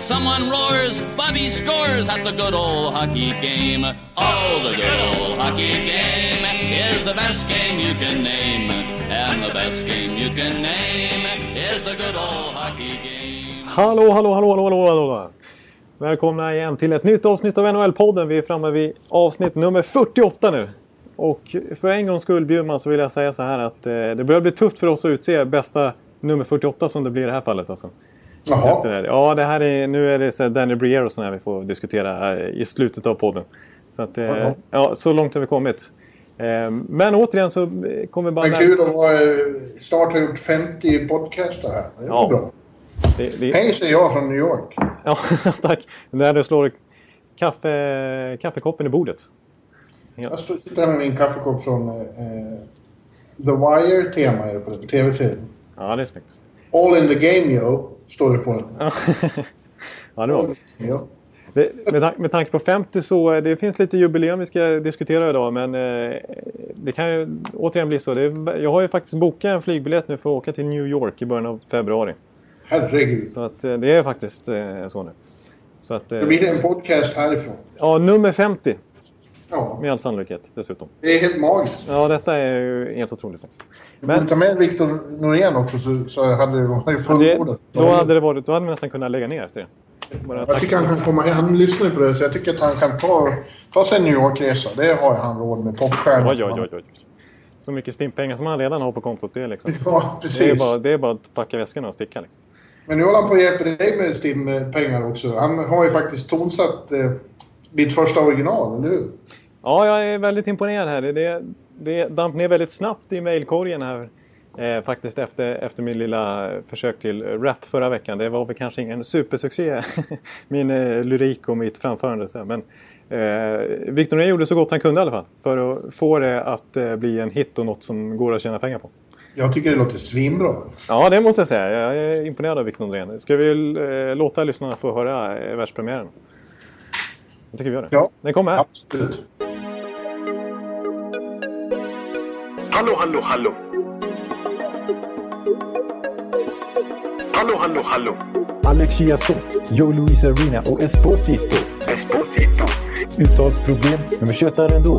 Someone roars, Bobby scores at the good old hockey game. Oh, the good old hockey game is the best game you can name. And the best game you can name is the good old hockey game. Hallå, hallå, hallå, hallå, hallå, hallå. Välkomna igen till ett nytt avsnitt av NHL-podden. Vi är framme vid avsnitt nummer 48 nu. Och för en gångs skull Bjurman så vill jag säga så här att eh, det börjar bli tufft för oss att utse bästa nummer 48 som det blir i det här fallet. Alltså. Jaha. Det. Ja, det här är, nu är det så här Danny Briere och sådana här vi får diskutera här i slutet av podden. Så, att, eh, ja, så långt har vi kommit. Eh, men återigen så kommer bara... Men kul att vara, eh, snart har gjort 50 podcaster här. Det är Ja. bra. Det, det, Hej säger jag från New York. Ja, tack. När du slår kaffe, kaffekoppen i bordet. Jag står- sitter här med min kaffekopp från eh, The Wire-tema på tv-serien. Ja, det är snyggt. All in the game yo, står det på den. Ja, det var. Ja. Det, med, tan- med tanke på 50 så eh, det finns lite jubileum vi ska diskutera idag men eh, det kan ju återigen bli så. Det jag har ju faktiskt bokat en flygbiljett nu för att åka till New York i början av februari. Herregud. Så att eh, det är faktiskt eh, så nu. Så att, eh, Då blir det en podcast härifrån. ja, nummer 50 Ja, med all sannolikhet dessutom. det är helt magiskt. Ja, detta är ju helt otroligt faktiskt. Borde ta med Viktor Norén också så, så hade det varit fullbordat. då, hade det varit, då hade vi nästan kunnat lägga ner efter det. Bara Jag tycker han kan komma hem. Han lyssnar ju på det så jag tycker att han kan ta, ta sig en New York-resa. Det har han råd med. Popstjärna. Oj, oj, oj, oj. Så mycket stimpengar som han redan har på kontot. Det liksom, Ja, det är, precis. bara, det är bara att packa väskorna och sticka. Liksom. Men nu håller han på att hjälpa dig med Stim-pengar också. Han har ju faktiskt tonsatt eh, ditt första original, eller hur? Ja, jag är väldigt imponerad här. Det, det, damp ner väldigt snabbt i mejlkorgen här. Eh, faktiskt efter, efter min lilla försök till rap förra veckan. Det var väl kanske ingen supersuccé, min eh, lyrik och mitt framförande. Så. Men eh, Victor Norén gjorde så gott han kunde i alla fall. För att få det att eh, bli en hit och något som går att tjäna pengar på. Jag tycker det låter svinbra. Ja, det måste jag säga. Jag är imponerad av Victor Norén. Ska vi eh, låta lyssnarna få höra eh, världspremiären? Jag tycker vi gör det. Ja. Den kommer här. Absolut. Hallå, hallå, hallå. Hallå, hallå, hallå. Alex Chiazot, Joe Luis Arena och Esposito. Esposito. Uttalsproblem, men vi tjötar ändå.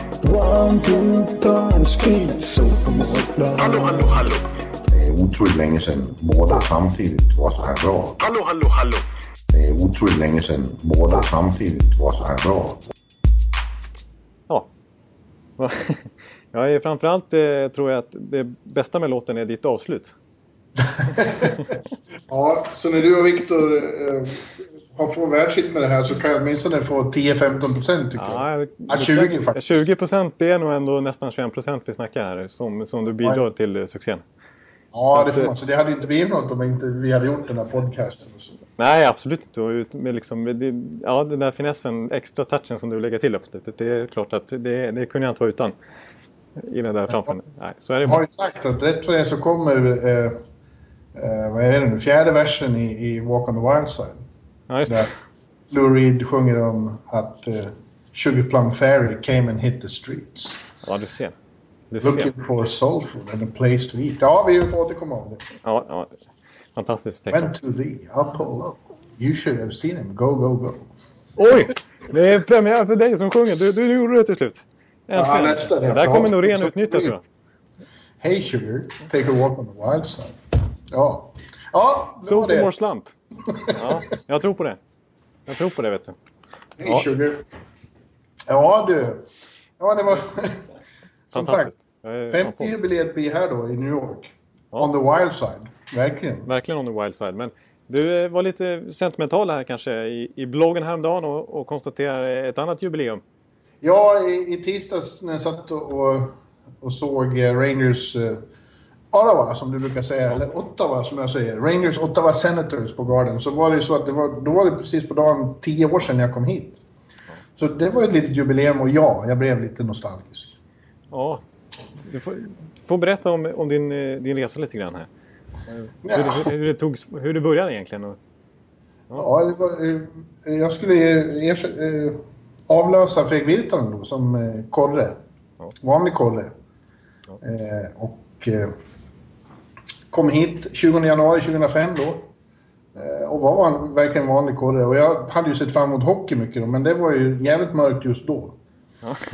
One, two, three, speed, so Hallå, hallå, hallå. Det är otroligt länge sedan båda samtidigt var så här bra. Hallå, hallå, hallå. Det är otroligt länge sedan båda samtidigt var så här bra. Ja. Jag är framförallt eh, tror jag att det bästa med låten är ditt avslut. Ja, så när du och Viktor eh, har fått världshit med det här så kan jag åtminstone få 10-15 procent tycker jag. Ja, Ja, 20 faktiskt. 20 procent det är nog ändå nästan 21 procent vi snackar här som, som du bidrar till eh, succén. Ja, det att, får eh, man. Så det hade inte blivit något om inte vi hade gjort den här podcasten. Så. Nej, absolut inte. Med liksom, det, ja, den där finessen, extra touchen som du lägger till på slutet. Det är klart att det, det kunde jag inte vara utan. I den där framför. Nej, så är det Jag har ju sagt att rätt för det så kommer, eh, eh, vad är det nu, fjärde versen i, i Walk on the Wild Side. Ja, just det. Lou Reed sjunger om att eh, Sugar Plum Fairy came and hit the streets. Ja, du ser. Du ser. Looking for soul food and a place to eat. Ja, vi får återkomma om det. Ja, ja. Fantastiskt text. Went to the Apollo. You should have seen him. Go, go, go. Oj! Det är premiär för dig som sjunger. Du, du gjorde det till slut. Ja, nästan. Det där kommer Norén utnyttja tror jag. Hey sugar, take a walk on the wild side. Ja, ja det var Sophomore det. slump. Ja, jag tror på det. Jag tror på det vet du. Ja. sugar. Ja du. Ja, det var... Som Fantastiskt. sagt, Jag är- 50 jubileet blir här då i New York. Ja. On the wild side. Verkligen. Verkligen on the wild side. Men du eh, var lite sentimental här kanske i, i bloggen häromdagen och, och konstaterar ett annat jubileum. Ja, i, i tisdags när jag satt och, och, och såg eh, Rangers eh, Ottawa, som du brukar säga, eller Ottawa som jag säger. Rangers Ottawa Senators på Garden. Så var det ju så att det var, då var det precis på dagen tio år sedan jag kom hit. Så det var ett litet jubileum och ja, jag blev lite nostalgisk. Ja, du får, du får berätta om, om din, eh, din resa lite grann här. Hur, Ja. det, hur, det togs, hur det började egentligen. Och, Ja, det var, eh, jag skulle eh, ers, eh, avlösa Fredrik Virtanen då som korre. Ja. Vanlig korre. Eh, och kom hit 20 januari 2005 då. Eh, och var en, verkligen en vanlig korre. Och jag hade ju sett fram emot hockey mycket då, men det var ju jävligt mörkt just då.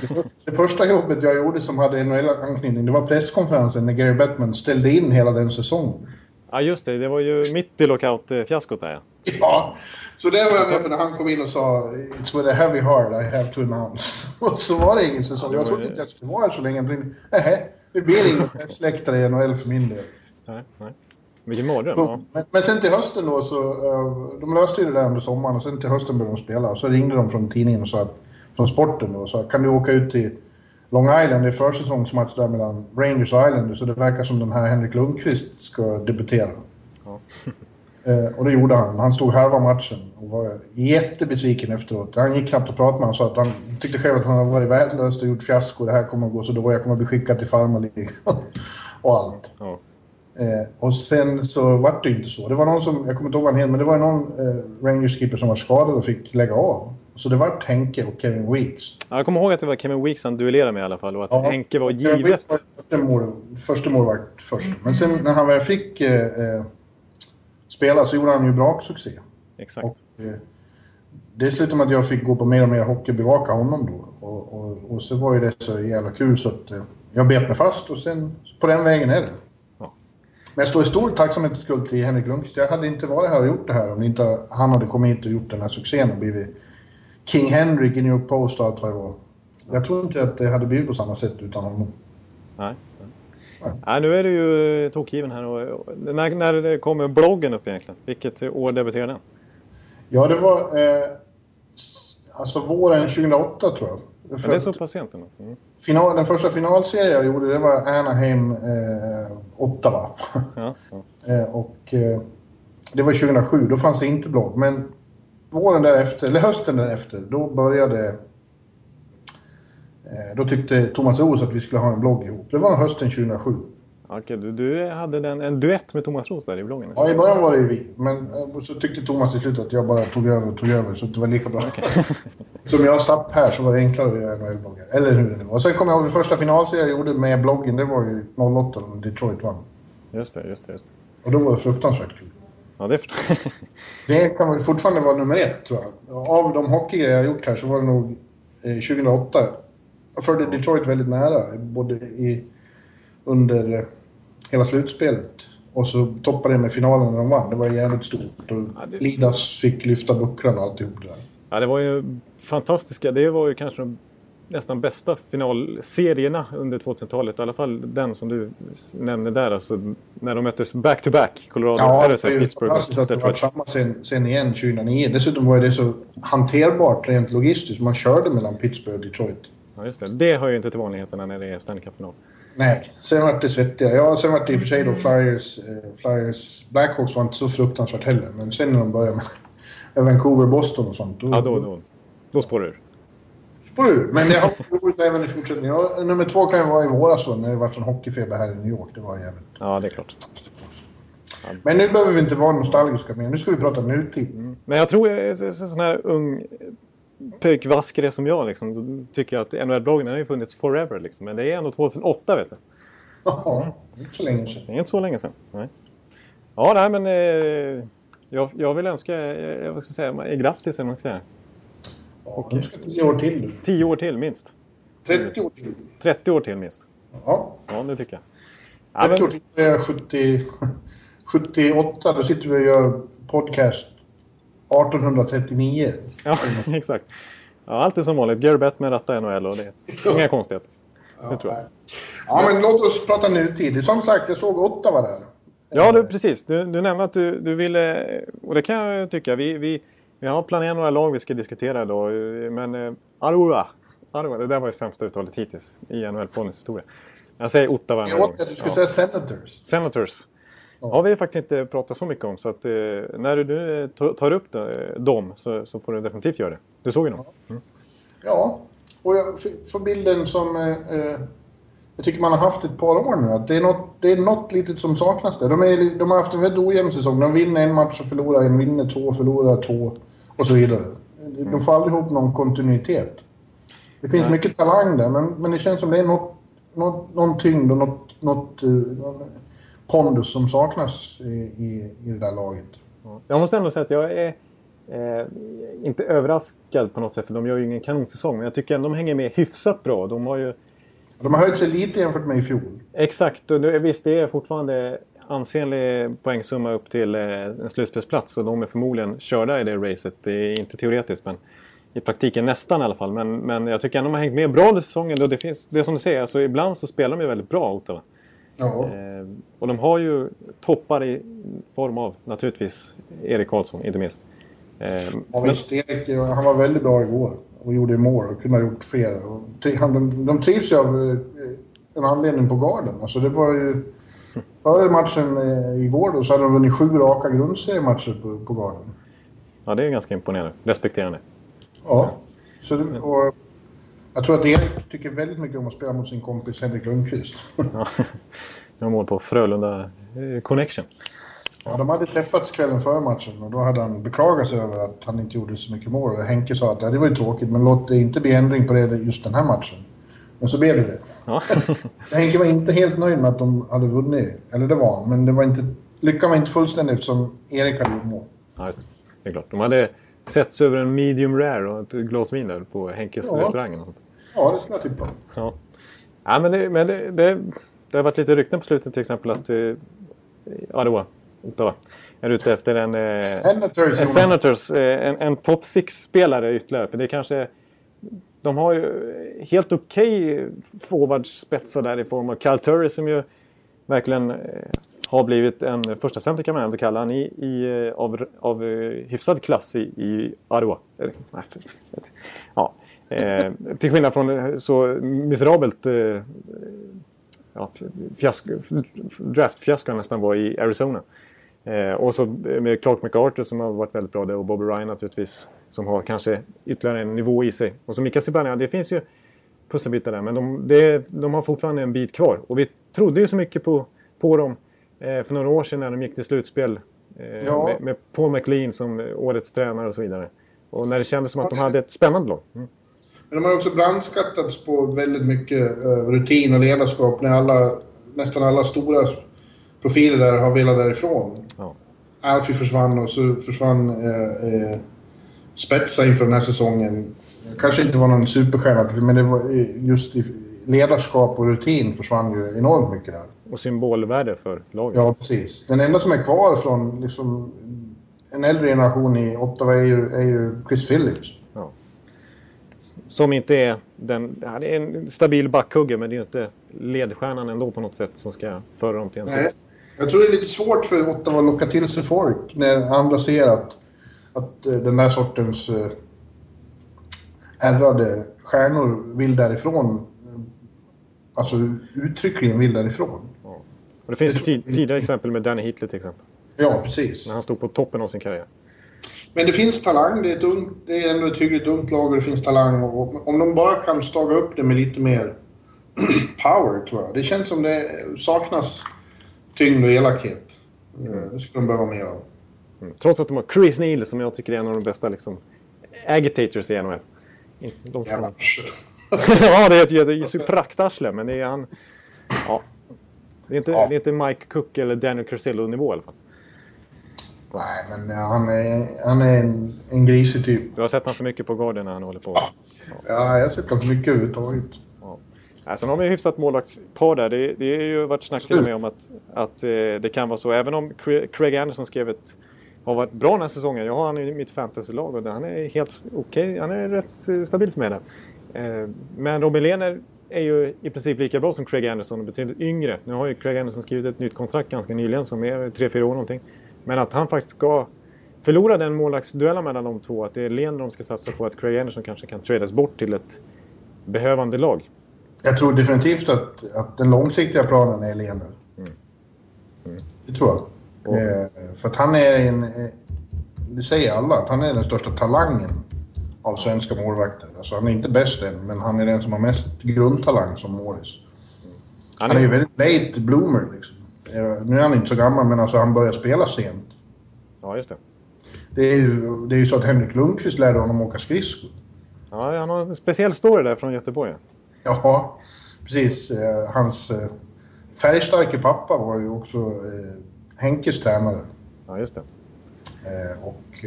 Det, för, det första jobbet jag gjorde som hade NHL-anknytning, det var presskonferensen när Gary Bettman ställde in hela den säsongen. ja, just det. Det var ju mitt i lockout-fiaskot där. ja. Ja, så det var jag med för när han kom in och sa It's with a heavy heart I have to announce. Och så var det ingen säsong. Jag trodde inte jag skulle vara här så länge. Nej, det blir ingen släktare i NHL för min del. Nej, nej. Vilken mardröm. Ja. Men, men sen till hösten då så, eh, de löste ju det där under sommaren och sen till hösten började de spela. Och så ringde de från tidningen och sa att, från sporten då, och sa kan du åka ut till Long Island, det är försäsongsmatch där mellan Rangers och Islanders. Så det verkar som den här Henrik Lundqvist ska debutera. Eh, och det gjorde han. Han stod halva matchen och var jättebesviken efteråt. Han gick knappt att prata med honom. Han sa att han tyckte själv att han hade varit värdelös och gjort fiasko. Det här kommer att gå så dåligt. Jag kommer att bli skickad till farmarligan. och allt. Ja. Eh, och sen så vart det inte så. Det var någon som, jag kommer inte ihåg vad han heter, men det var någon eh, Rangers-keeper som var skadad och fick lägga av. Så det vart Henke och Kevin Weeks. Ja, Jag kommer ihåg att det var Kevin Weeks han duellerade med i alla fall och att Ja. Henke var Kevin givet. Weeks var Första, mål, första målvakt först. Men sen när han väl fick eh, eh, spela så gjorde han ju bra succé. Exakt. Och, eh, det slutade med att jag fick gå på mer och mer hockey och bevaka honom då. Och, och, och så var ju det så jävla kul så att eh, jag bet mig fast och sen på den vägen är det. Ja. Men jag står i stor tacksamhetsskuld till Henrik Lundqvist. Jag hade inte varit här och gjort det här om inte han hade kommit hit och gjort den här succén och blivit King Henrik i New York Post och allt vad det var. Jag tror inte att det hade blivit på samma sätt utan honom. Nej. Nej, nu är du ju tokgiven här. Och, när, när det kommer bloggen upp egentligen? Vilket år debuterade den? Ja, det var eh, alltså våren 2008 tror jag. För det är så pass sent ändå. Mm. Final, den första finalserien jag gjorde det var Anaheim eh, Ottawa. Ja, ja. eh, och eh, det var 2007, då fanns det inte blogg. Men våren därefter, eller hösten därefter, då började... Eh, då tyckte Thomas Roos att vi skulle ha en blogg ihop. Det var hösten 2007. Okej, du, du hade den, en duett med Thomas Roos där i bloggen? Ja, i början var det ju vi. Men eh, så tyckte Thomas till slut att jag bara tog över och tog över, så det var lika bra. Som jag satt här så var det enklare att göra NHL-bloggar. Eller hur det nu var. Och sen kom jag ihåg, den första finalserien jag gjorde med bloggen, det var ju 08 när Detroit vann. Just det, just det. Just det. Och då var det fruktansvärt kul. Ja, det förstår jag. Det kan väl fortfarande vara nummer ett, tror jag. Av de hockeygrejer jag har gjort här så var det nog eh, 2008. Jag följde Detroit väldigt nära, både i, under eh, hela slutspelet. Och så toppade det med finalen när de vann. Det var jävligt stort. Och Ja, det- Lidas fick lyfta bucklan och alltihop det där. Ja, det var ju fantastiska. Det var ju kanske de nästan bästa finalserierna under 2000-talet. I alla fall den som du nämnde där. Alltså, när de möttes back-to-back. Colorado, Ja, det är Pittsburgh och att det var samma sen, sen igen 2009. Dessutom var det så hanterbart rent logistiskt. Man körde mellan Pittsburgh och Detroit. Ja, just det. Det hör ju inte till vanligheterna när det är Stanley Cup-final. Nej, sen vart det svettiga. Ja, sen vart det i och för sig då Flyers, eh, Flyers... Blackhawks var inte så fruktansvärt heller. Men sen när de började med, Vancouver, Boston och sånt. Då, Ja, då, då, då spårar ur. spår ur. Men det har varit roligt även i fortsättningen. Ja, nummer två kan ju vara i våras då, när det var sån hockeyfeber här i New York. Det var jävligt Ja, det är klart. Men nu behöver vi inte vara nostalgiska mer. Nu ska vi prata nutid. Men jag tror, en sån här ung pöjkvaskare som jag, liksom, tycker att NHL-bloggen har ju funnits forever. Liksom. Men det är ändå 2008, vet du. Ja, inte så länge sedan. Det är inte så länge sedan. Nej. Ja, nej, men... Eh, Jag, jag vill önska, eh, vad ska jag säga, grattis eller vad ska jag säga. Ja, de ska tio år till. 10 år till minst. 30 år till. 30 år till minst. Ja, Ja, det tycker jag. Ja, 30 år till är 70, 78. Då sitter vi och gör podcast 1839. ja exakt. Ja, är som vanligt. Gary Bettman rattar NHL och det är inga konstigheter. Det tror jag. Ja, men låt oss prata nutid. Som sagt, jag såg Ottawa där. Ja, du, precis. Du, du nämnde att du, du ville, och det kan jag tycka, vi, vi, vi har planerat några lag vi ska diskutera idag. Men eh, Aroa, Aroa, det där var ju sämsta uttalet hittills i NHL-poddens historia. Jag säger Ottawa. Jag åt att du ska Ja. säga Senators. Senators. Har vi faktiskt inte pratat så mycket om. Så att, eh, när du eh, tar- upp det, dem så, så får du definitivt göra det. Du såg ju dem. Mm. Ja, och jag får bilden som eh, eh, jag tycker man har haft ett par år nu. Att det, är något, det är något litet som saknas där. De, är, de har haft en väldigt ojämn säsong. De vinner en match och förlorar en, vinner två, förlorar två och så vidare. De får aldrig ihop någon kontinuitet. Det finns mycket talang där, men, men det känns som det är något, något, någon tyngd och något, något eh, någon pondus som saknas i, i, i det där laget. Jag måste ändå säga att jag är eh, inte överraskad på något sätt. För de gör ju ingen kanonsäsong. Men jag tycker ändå de hänger med hyfsat bra. De har ju De har höjt sig lite jämfört med i fjol. Exakt, och det, visst det är fortfarande ansenlig poängsumma upp till eh, en slutspelsplats. Och de är förmodligen körda i det racet. Det är inte teoretiskt men i praktiken nästan i alla fall. Men, men jag tycker ändå de har hängt med bra under säsongen. Och det, finns, det är som du säger, alltså, ibland så spelar de ju väldigt bra Ottawa. Ja. Eh, och de har ju toppar i form av naturligtvis Erik Karlsson inte minst. Eh, Ja, men, visst, Erik, han var väldigt bra igår och gjorde mål och kunde ha gjort fler. Han, de, de trivs ju av eh, en anledning på garden. Alltså det var ju... Före matchen eh, igår då så hade de vunnit sju raka grundseriematcher på, på garden. ja, det är ganska imponerande. Respekterande. Ja. Så det, och jag tror att Erik tycker väldigt mycket om att spela mot sin kompis Henrik Lundqvist. Ja. Jag mål på Frölunda eh, Connection. Ja, de hade träffats kvällen före matchen och då hade han beklagat sig över att han inte gjorde så mycket mål. Henke sa att det var ju tråkigt men låt det inte bli ändring på det just den här matchen. Men så blev det det. Ja. Henke var inte helt nöjd med att de hade vunnit. Eller det var han, men det var inte, lyckan var inte fullständig eftersom Erik hade gjort mål. Ja, det är klart. De hade setts över en medium rare och ett glas vin där på Henkes Ja. restaurang. Och sånt. Ja, det skulle jag tippa. Ja. Ja, men det, men det, det, det har varit lite rykten på slutet till exempel att eh, Ottawa, Ottawa är ute efter en, eh, Senators, en. Senators, eh, en, en top 6-spelare ytterligare. För det kanske... De har ju helt okej forwardspetsar där i form av Cal Turris som ju verkligen eh, har blivit en första center kan man ändå kalla han i, i, av, av hyfsad klass i, i för- Ja. Eh, till skillnad från eh, så miserabelt eh, ja, fiasko, draftfiasko han nästan var i Arizona. Eh, och så med Clark MacArthur som har varit väldigt bra där och Bobby Ryan naturligtvis som har kanske ytterligare en nivå i sig. Och så Mika Zibanejad, det finns ju pusselbitar där men de, det, de har fortfarande en bit kvar. Och vi trodde ju så mycket på, på dem eh, för några år sedan när de gick till slutspel. Eh, Ja. med, med Paul McLean som årets tränare och så vidare. Och när det kändes som att de hade ett spännande lag. Mm. Men de har också brandskattats på väldigt mycket eh, rutin och ledarskap när alla, nästan alla stora profiler där har velat därifrån. Ja. Alfie försvann och så försvann eh, eh, Spetsa inför den här säsongen. Kanske inte var någon superstjärna, men det var eh, just i ledarskap och rutin försvann ju enormt mycket där. Och symbolvärde för laget. Ja, precis. Den enda som är kvar från liksom, en äldre generation i Ottawa är ju, är ju Chris Phillips. Ja. Som inte är den... Han är en stabil backhugger men det är ju inte ledstjärnan ändå på något sätt som ska föra dem till en Nej. Jag tror det är lite svårt för Ottawa att locka till sig folk när andra ser att, att eh, den här sortens eh, ärrade stjärnor vill därifrån. Alltså uttryckligen vill därifrån. Och det finns ju tid, tidigare exempel med Danny Hitler till exempel. Ja, precis. När han stod på toppen av sin karriär. Men det finns talang. Det är, ett ungt, det är ändå ett hyggligt ungt lag och det finns talang. Och om de bara kan staga upp det med lite mer power, tror jag. Det känns som det saknas tyngd och elakhet. Eh, Det skulle de behöva mer av. Mm. Trots att de har Chris Neal som jag tycker är en av de bästa liksom, agitators i NHL. Ifrån. arsel. ja, det är ett, är ett praktarsle, men det är han... Ja. Det är, inte, Ja. det är inte Mike Cook eller Daniel Cursillo-nivå i alla fall. Nej, men ja, han är, han är en, en grisig typ. Du har sett honom för mycket på Guardian när han håller på. Ja, jag har sett honom mycket överhuvudtaget. Ja, sen har vi hyfsat målvaktspar där. Det, det har ju varit snack till och med om att, att eh, det kan vara så. Även om Cra- Craig Anderson skrev ett, har varit bra den här säsongen. Jag har han i mitt fantasylag och han är helt okej. Han är rätt eh, stabil för mig där. Eh, men Robin Lehner är ju i princip lika bra som Craig Anderson och betydligt yngre. Nu har ju Craig Anderson skrivit ett nytt kontrakt ganska nyligen som är 3-4 år någonting. Men att han faktiskt ska förlora den målvaktsduellen mellan de två. Att det är Lehner de ska satsa på. Att Craig Anderson kanske kan tradas bort till ett behövande lag. Jag tror definitivt att, att den långsiktiga planen är Lehner. Det tror jag. Eh, för att han är en... eh, Det säger alla, att han är den största talangen av svenska målvakter. Alltså han är inte bäst än, men han är den som har mest grundtalang som målis. Han Han är ju väldigt late bloomer liksom. Eh, Nu är han inte så gammal, men alltså han börjar spela sent. Ja, just det. Det är ju, det är ju så att Henrik Lundqvist lärde honom åka skridskor. Ja, han har en speciell story där från Göteborg. Ja, precis. Eh, Hans eh, färgstarke pappa var ju också Henkes tränare. Ja, just det. Och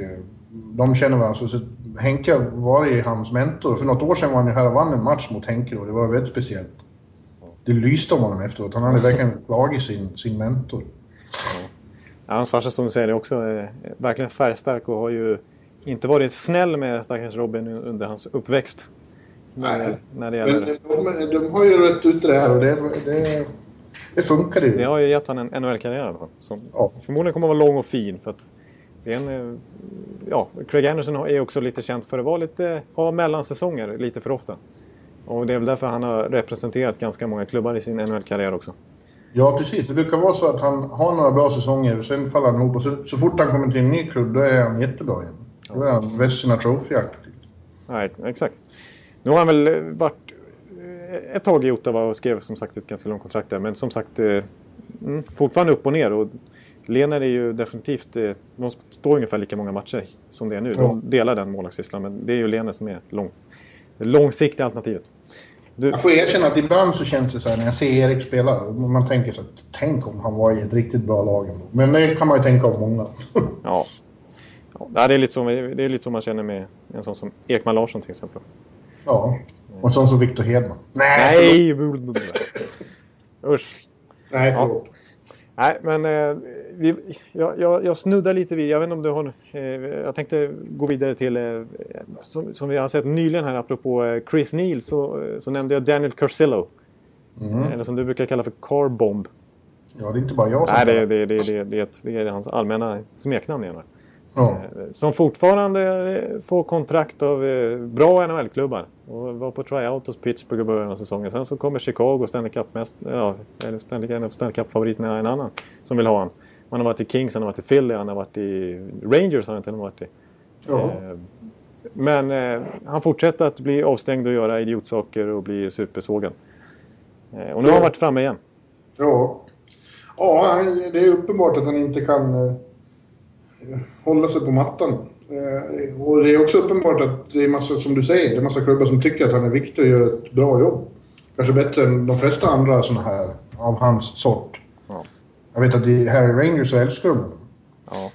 de känner varandra. Så Henke var ju hans mentor. För något år sedan var han ju här och vann en match mot Henke och det var väldigt speciellt. Det lyste om honom efteråt. Han hade verkligen slagit sin, sin mentor. Ja, hans farsa som du säger är också eh, verkligen färgstark och har ju inte varit snäll med stackars Robin under hans uppväxt. Nej. När det, Men gäller, de, de har ju rätt ut det här och det, det, det funkar ju. det har ju gett han en NHL-karriär. Som Ja. förmodligen kommer att vara lång och fin. För att det är en, eh, ja, Craig Anderson är också lite känd för att vara lite, ha mellansäsonger lite för ofta. Och det är väl därför han har representerat ganska många klubbar i sin NHL-karriär också. Ja, precis. Det brukar vara så att han har några bra säsonger och sen faller han ihop. Och så, så fort han kommer till en ny klubb, då är han jättebra igen. Då är han Vesina Trophy-aktig. Nej, exakt. Nu har han väl eh, varit eh, ett tag i Ottawa och skrev som sagt ett ganska långt kontrakt där. Men som sagt, eh, mm, fortfarande upp och ner. Och Lener är ju definitivt... eh, De står ungefär lika många matcher som det är nu. Ja. De delar den målvaktssysslan, men det är ju Lener som är lång, det långsiktiga alternativet. Du, Jag får erkänna att ibland så känns det så här när jag ser Erik spela. Man tänker så att tänk om han var i ett riktigt bra lag ändå. Men det kan man ju tänka om många. ja. Ja, det, är lite så, det är lite så man känner med en sån som Ekman Larsson till exempel. ja. Och sån som Victor Hedman. Nej! Nej! Usch. Nej, förlåt. Nej, men eh, vi, jag, jag, jag snuddar lite vid, jag vet inte om du har... Eh, jag tänkte gå vidare till, eh, som, som vi har sett nyligen här apropå eh, Chris Neal så, eh, så nämnde jag Daniel Cursillo. Eller som du brukar kalla för Carbomb. Ja, det är inte bara jag som Nej, det, det, det, det, det, det är hans allmänna smeknamn igen. Ja. Eh, Som fortfarande eh, får kontrakt av eh, bra NHL-klubbar. Och var på tryout hos Pittsburgh i början av säsongen. Sen så kommer Chicago, Stanley Cup mest, ja, Stanley, Cup-favoriterna, en annan som vill ha honom. Han har varit i Kings, han har varit i Philly, han har varit i Rangers har han och med varit i. Ja. Eh, Men eh, han fortsätter att bli avstängd och göra idiotsaker och bli supersågad. Eh, och nu har han varit framme igen. Ja. Ja, det är uppenbart att han inte kan eh, hålla sig på mattan. Och det är också uppenbart att det är massa, som du säger, det är massa klubbar som tycker att han är viktig och gör ett bra jobb. Kanske bättre än de flesta andra såna här av hans sort. Ja. Jag vet att i, i Rangers så älskar de honom. Ja.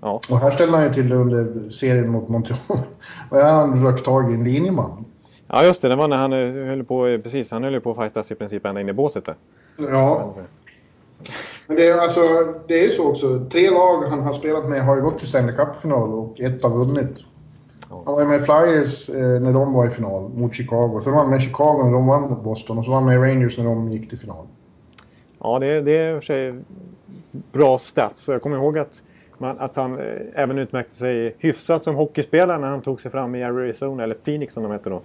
Ja. Och här ställde han ju till det under serien mot Montreal. och här han rökt tag i en linjeman. ja, just det. Det var när han eh, höll på, eh, precis, han höll på att fightas i princip ända in i båset där. Ja, Men det är, alltså, det är ju så också. Tre lag han har spelat med har ju gått till Stanley Cup-final och ett har vunnit. Han var med Flyers eh, när de var i final mot Chicago. Sen var han med Chicago när de vann mot Boston och så var han med Rangers när de gick till final. Ja, det, det är i och för sig bra stats. Jag kommer ihåg att, man, att han eh, även utmärkte sig hyfsat som hockeyspelare när han tog sig fram i Arizona, eller Phoenix som de hette då.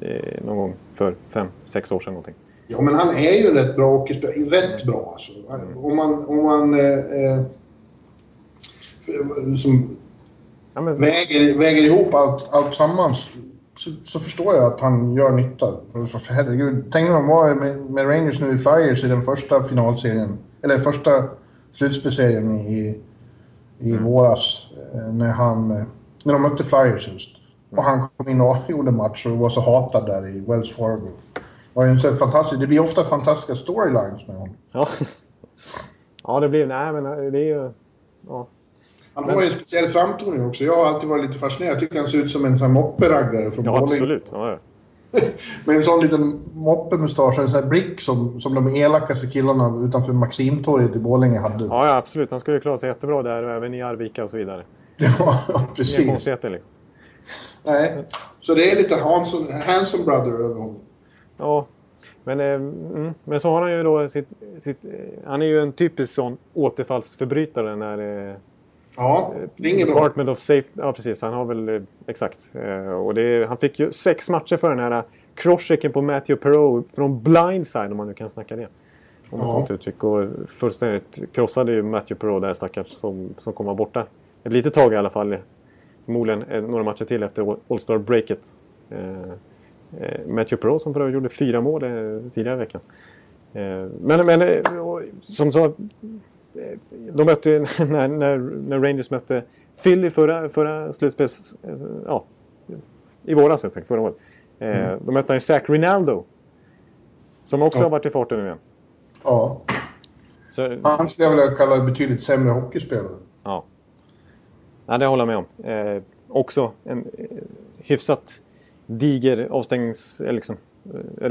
Eh, någon gång för fem, sex år sedan någonting. Ja, men han är ju rätt bra hockeyspelare. Rätt bra alltså. Om man... Om man eh, eh, som Ja, men, väger, väger ihop allt, allt sammans så, så förstår jag att han gör nytta. För herregud, tänk de var med, med Rangers nu i Flyers i den första finalserien, eller första slutspelserien i, i våras eh, när han, eh, när de mötte Flyers just. Och han kom in och avgjorde match och var så hatad där i Wells Fargo. En fantastisk, det blir ofta fantastiska storylines med honom. ja. ja, det blir... Nej, men det är ju... Ja. Han har ju en speciell framtoning också. Jag har alltid varit lite fascinerad. Jag tycker han ser ut som en mopperaggare från Ja, Borlänge. absolut. Ja, ja. Med en sån liten moppemustasch och en sån här blick som, som de elakaste killarna utanför Maximtorget i Borlänge hade. Ja, ja, absolut. Han skulle klara sig jättebra där och även i Arvika och så vidare. ja Inga precis. konstigheter liksom. Nej. Så det är lite Hanson, Hanson Brother över honom. Ja, men, eh, mm, men så har han ju då sitt, sitt... eh, Han är ju en typisk sån återfallsförbrytare när... Eh, Ja, det är inget bra. Department of Safe... Ja, precis. Han har väl... eh, Exakt. Eh, och det, han fick ju sex matcher för den här crosschecken på Matthew Perreault från blindside, om man nu kan snacka det. Om ett Ja. sånt uttryck. Och fullständigt krossade ju Matthew Perreault där stackars som, som kommer vara borta. Ett litet tag i alla fall. Förmodligen eh, några matcher till efter All-Star-breaket. Eh, eh, Matthew Perreault som för övrigt gjorde fyra mål eh, tidigare i veckan. Eh, men men eh, som så... eh, De mötte, när, när, när Rangers mötte Philly förra, förra slutspels... eh, Ja, i våras helt enkelt, förra året. Eh, Då mötte han ju Zach Rinaldo. Som också Ja. har varit i farten nu igen. Ja. Så, Han skulle jag vilja kalla betydligt sämre hockeyspelare. Ja. ja, det håller jag med om. Eh, också en eh, hyfsat diger avstängnings... Eller liksom, eh,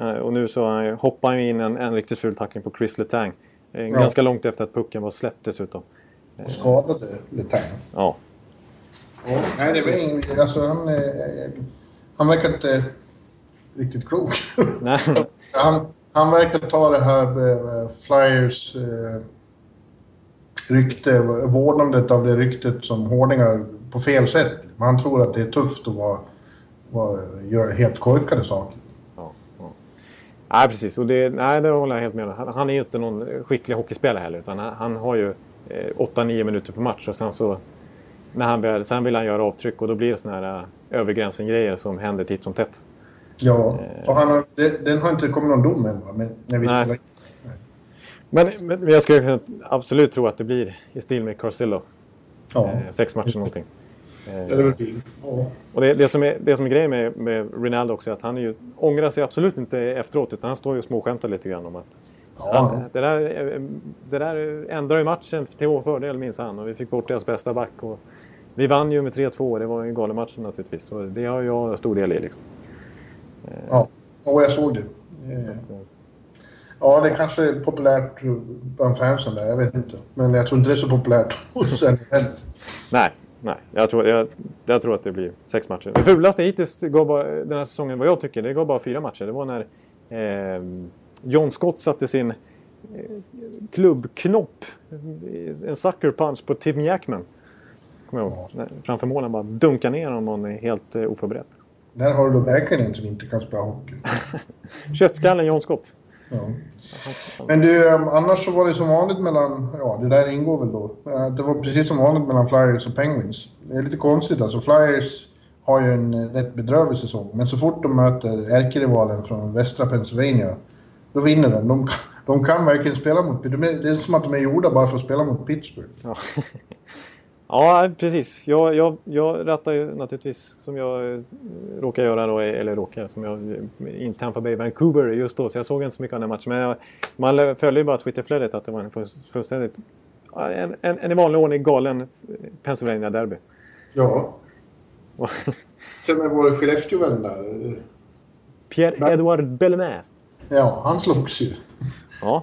eh, och nu så eh, hoppar han in en, en riktigt ful tackling på Chris Letang. Eh, Ja. Ganska långt efter att pucken var släppt dessutom. Och skadade Letang. Ja. Ja. Nej, det var ingen... Alltså han... Han verkar inte riktigt klok. Nej. han, han verkar ta det här Flyers rykte, vårdandet av det ryktet som hårdingar på fel sätt. Men han tror att det är tufft att vara, vara, göra helt korkade saker. Nej, precis. Och det, nej, det håller jag helt med om. Han, han är ju inte någon skicklig hockeyspelare heller. Utan han, han har ju eh, 8-9 minuter per match och sen så... När han väl, sen vill han göra avtryck och då blir det såna här eh, över gränsen-grejer som händer titt som tätt. Ja, och han har, det, den har inte kommit någon dom än va? Men när vi Nej. Men, men, jag skulle absolut tro att det blir i stil med Carcillo. Ja, Eh, sex matcher någonting. Ja, det är väl ja. Och det, det, som är, det som är grejen med, med Rinaldo också är att han är ju, ångrar sig absolut inte efteråt utan han står ju och småskämtar lite grann om att han, det, där, eh, det där ändrar ju matchen till vår fördel minns han och vi fick bort deras bästa back. Och vi vann ju med 3-2 och det var ju en galen match naturligtvis. Så det har jag stor del i liksom. ja. Och jag såg det. Så Eh, att, eh, Ja, det kanske är populärt bland fansen där, jag vet inte. Men jag tror inte det är så populärt hos heller. Nej, nej. Jag tror, jag, jag tror att det blir sex matcher. Det fulaste hittills gav bara, den här säsongen, vad jag tycker, det gav bara fyra matcher. Det var när eh, John Scott satte sin eh, klubbknopp, en sucker punch på Tim Jackman. Kommer jag ihåg. När- Framför målen bara dunkade ner honom och är helt eh, oförberedd. Där har du då verkligen en som inte kan spela hockey. Köttskallen John Scott. Ja. Men du, um, annars så var det som vanligt mellan... Ja, det där ingår väl då. Eh, Det var precis som vanligt mellan Flyers och Penguins. Det är lite konstigt alltså. Flyers har ju en eh, rätt bedrövlig säsong. Men så fort de möter ärkerivalen från västra Pennsylvania, då vinner de. De, de kan verkligen spela mot... de är- Det är som att de är gjorda bara för att spela mot Pittsburgh. Ja, ja precis. Jag, jag, jag rattar ju naturligtvis som jag eh, råkar göra då, eller råkar, som jag eh, i Tampa Bay Vancouver just då. Så jag såg inte så mycket av den matchen. Men jag, man följer ju bara Twitterflödet att det var en full- fullständigt, en, en, en i vanlig ordning galen Pennsylvania derby. Ja. Sen med vår Skellefteåvän där. eh, Pierre-Edouard Bellemare. Ja, han slogs ju. Ja,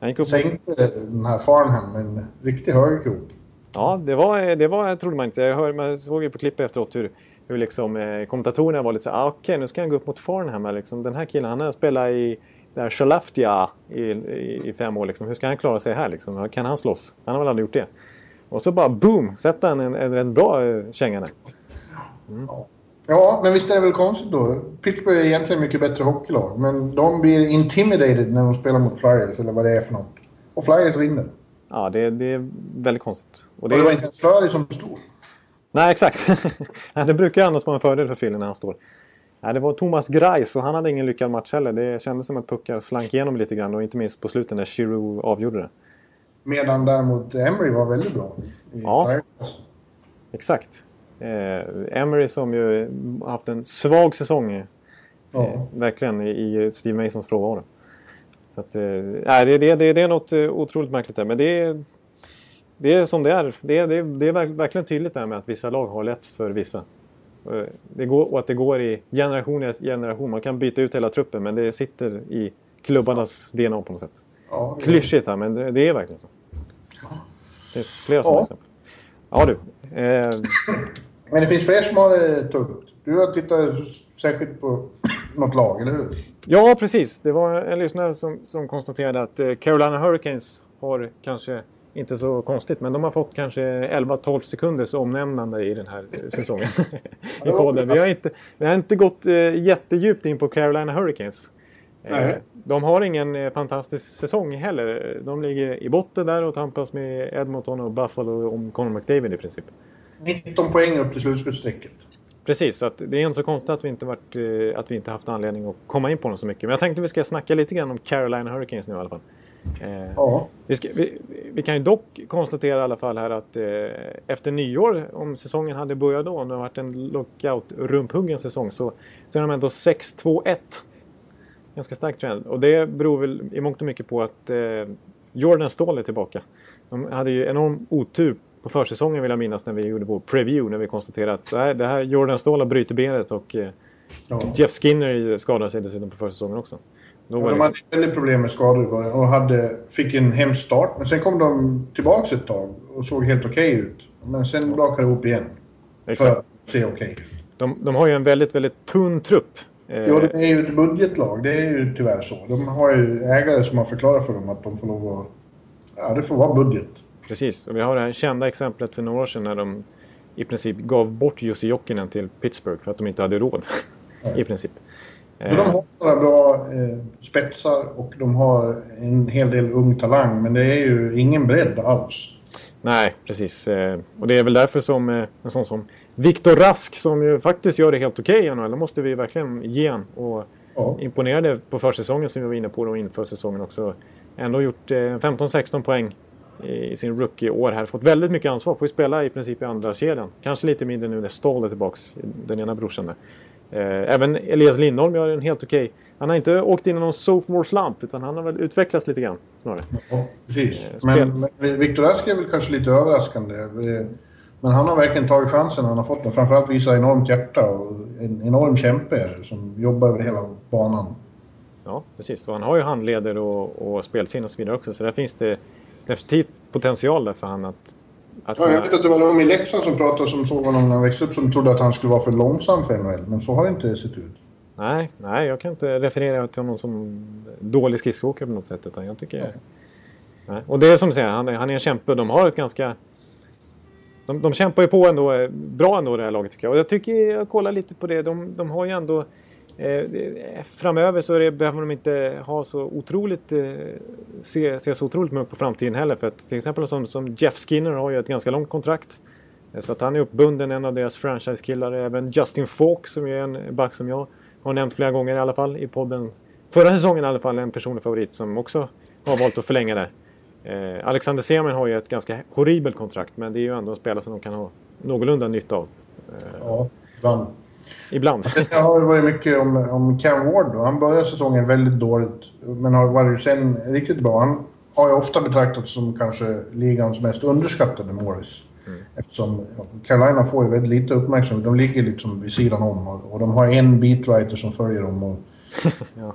han gick upp. Sänkte den här Farnham med en riktig högerkrok. Ja, det var, det var, trodde man inte. Jag hör, man såg ju på klippet efteråt hur, hur liksom, eh, kommentatorerna var lite så här, ah, okej nu ska han gå upp mot Farnham. här, Liksom. Den här killen, han har spelat i där Skellefteå i, i, i fem år. Liksom. Hur ska han klara sig här? Liksom? Kan han slåss? Han har väl aldrig gjort det. Och så bara boom, sätter han en, en, en bra eh, känga där. Mm. Ja, men visst är det väl konstigt då? Pittsburgh är egentligen mycket bättre hockeylag, men de blir intimidated när de spelar mot Flyers, eller vad det är för något. Och Flyers vinner. Ja, det, det är väldigt konstigt. Och Och det, det var inte ens Flurry som stod. Nej, exakt. Det brukar ju annars vara en fördel för Philly när han står. Nej, det var Thomas Greis och han hade ingen lyckad match heller. Det kändes som att puckar slank igenom lite grann och inte minst på slutet när Giroud avgjorde det. Medan däremot Emery var väldigt bra. I Ja. Exakt. Eh, Emery som ju haft en svag säsong. Eh, Ja. verkligen i, i Steve Masons frånvaro. Så att, eh, nej, det, det, det, det är något eh, otroligt märkligt där. Men det är, det är som det är. Det är, det är, det är verk- verkligen tydligt det här med att vissa lag har lätt för vissa. Eh, Det går, och att det går i generation efter generation. Man kan byta ut hela truppen men det sitter i klubbarnas DNA på något sätt. Ja, Klyschigt här men det, det är verkligen så. Det finns flera sådana Ja. exempel. Ja du. Eh, Men det finns fler som har det tungt. Du har tittat särskilt på något lag, eller hur? Ja, precis. Det var en lyssnare som, som konstaterade att eh, Carolina Hurricanes har kanske inte så konstigt, men de har fått kanske 11-12 sekunders omnämnande i den här eh, säsongen. I podden. Vi har, inte, vi har inte gått eh, jättedjupt in på Carolina Hurricanes. Eh, de har ingen eh, fantastisk säsong heller. De ligger i botten där och tampas med Edmonton och Buffalo om Conor McDavid i princip. 19 poäng upp till slutspelsstrecket. Precis, att det är inte så konstigt att vi inte, varit, eh, att vi inte haft anledning att komma in på dem så mycket. Men jag tänkte vi ska snacka lite grann om Carolina Hurricanes nu i alla fall. Eh, Ja. vi, ska, vi, vi kan ju dock konstatera i alla fall här att eh, efter nyår, om säsongen hade börjat då, om det har varit en lockout-rumphuggen säsong, så, så är de ändå 6-2-1. Ganska stark trend. Och det beror väl i mångt och mycket på att eh, Jordan Ståhl är tillbaka. De hade ju enorm otur på försäsongen vill jag minnas när vi gjorde vår preview när vi konstaterade att här, det här Jordan Ståhl har brutit benet och eh, ja. Jeff Skinner skadade sig dessutom på försäsongen också. Var de hade väldigt problem med skador i början och hade, fick en hemsk start. Men sen kom de tillbaka ett tag och såg helt okej ut. Men sen brakade det ihop igen. Exakt. För att se okej ut. de, de har ju en väldigt, väldigt tunn trupp. Eh, Jo, det är ju ett budgetlag. Det är ju tyvärr så. De har ju ägare som har förklarat för dem att de får lov att... Ja, det får vara budget. Precis, och vi har det här kända exemplet för några år sedan när de i princip gav bort Jussi Jokinen till Pittsburgh för att de inte hade råd. I princip. För de har några bra eh, spetsar och de har en hel del ung talang. Men det är ju ingen bredd alls. Nej, precis. Eh, Och det är väl därför som eh, en sån som Viktor Rask som ju faktiskt gör det helt okej i NHL. Måste vi verkligen ge han. Och Ja. imponerade på försäsongen som vi var inne på då inför säsongen också. Ändå gjort eh, 15-16 poäng i sin rookie-år här. Fått väldigt mycket ansvar. Får ju spela i princip i andra kedjan. Kanske lite mindre nu när Ståhl är tillbaks, den ena brorsan där. Eh, Även Elias Lindholm gör en helt okej. Han har inte åkt in i någon sophomore slump utan han har väl utvecklats lite grann snarare. Ja, precis. Eh, spel- Men, men Viktor Rask är väl kanske lite överraskande. Men han har verkligen tagit chansen han har fått den. Framförallt visar enormt hjärta och en enorm kämpe som jobbar över hela banan. Ja, precis. Och han har ju handleder och, och spelsinne och så vidare också. Så där finns det definitivt potential där för han att... att Ja, jag vet att det var de i Leksand som pratade som såg honom när han växte upp som trodde att han skulle vara för långsam för NHL. Men så har det inte sett ut. Nej, nej, jag kan inte referera till honom som dålig skridskoåkare på något sätt. Utan jag tycker... Nej. Och det är som du säger, han är, han är en kämpe. De har ett ganska... De, de kämpar ju på ändå, bra ändå det här laget tycker jag. Och jag tycker, jag kollar lite på det, de, de har ju ändå... Eh, framöver så det, behöver de inte ha så otroligt... Eh, se, se så otroligt mycket på framtiden heller. För att till exempel som, som Jeff Skinner har ju ett ganska långt kontrakt. Eh, så att han är uppbunden, en av deras franchise-killar. Även Justin Falk som är en back som jag har nämnt flera gånger i alla fall i podden. Förra säsongen i alla fall en personlig favorit som också har valt att förlänga där. Eh, Alexander Semin har ju ett ganska horribelt kontrakt men det är ju ändå en spelare som de kan ha någorlunda nytta av. Eh, ja, ibland. Det har varit mycket om, om Cam Ward då. Han började säsongen väldigt dåligt, men har varit sen riktigt bra. Han har ju ofta betraktats som kanske ligans mest underskattade Morris. Eftersom ja, Carolina får ju väldigt lite uppmärksamhet. De ligger liksom vid sidan om och, och de har en beatwriter som följer dem. Och Ja.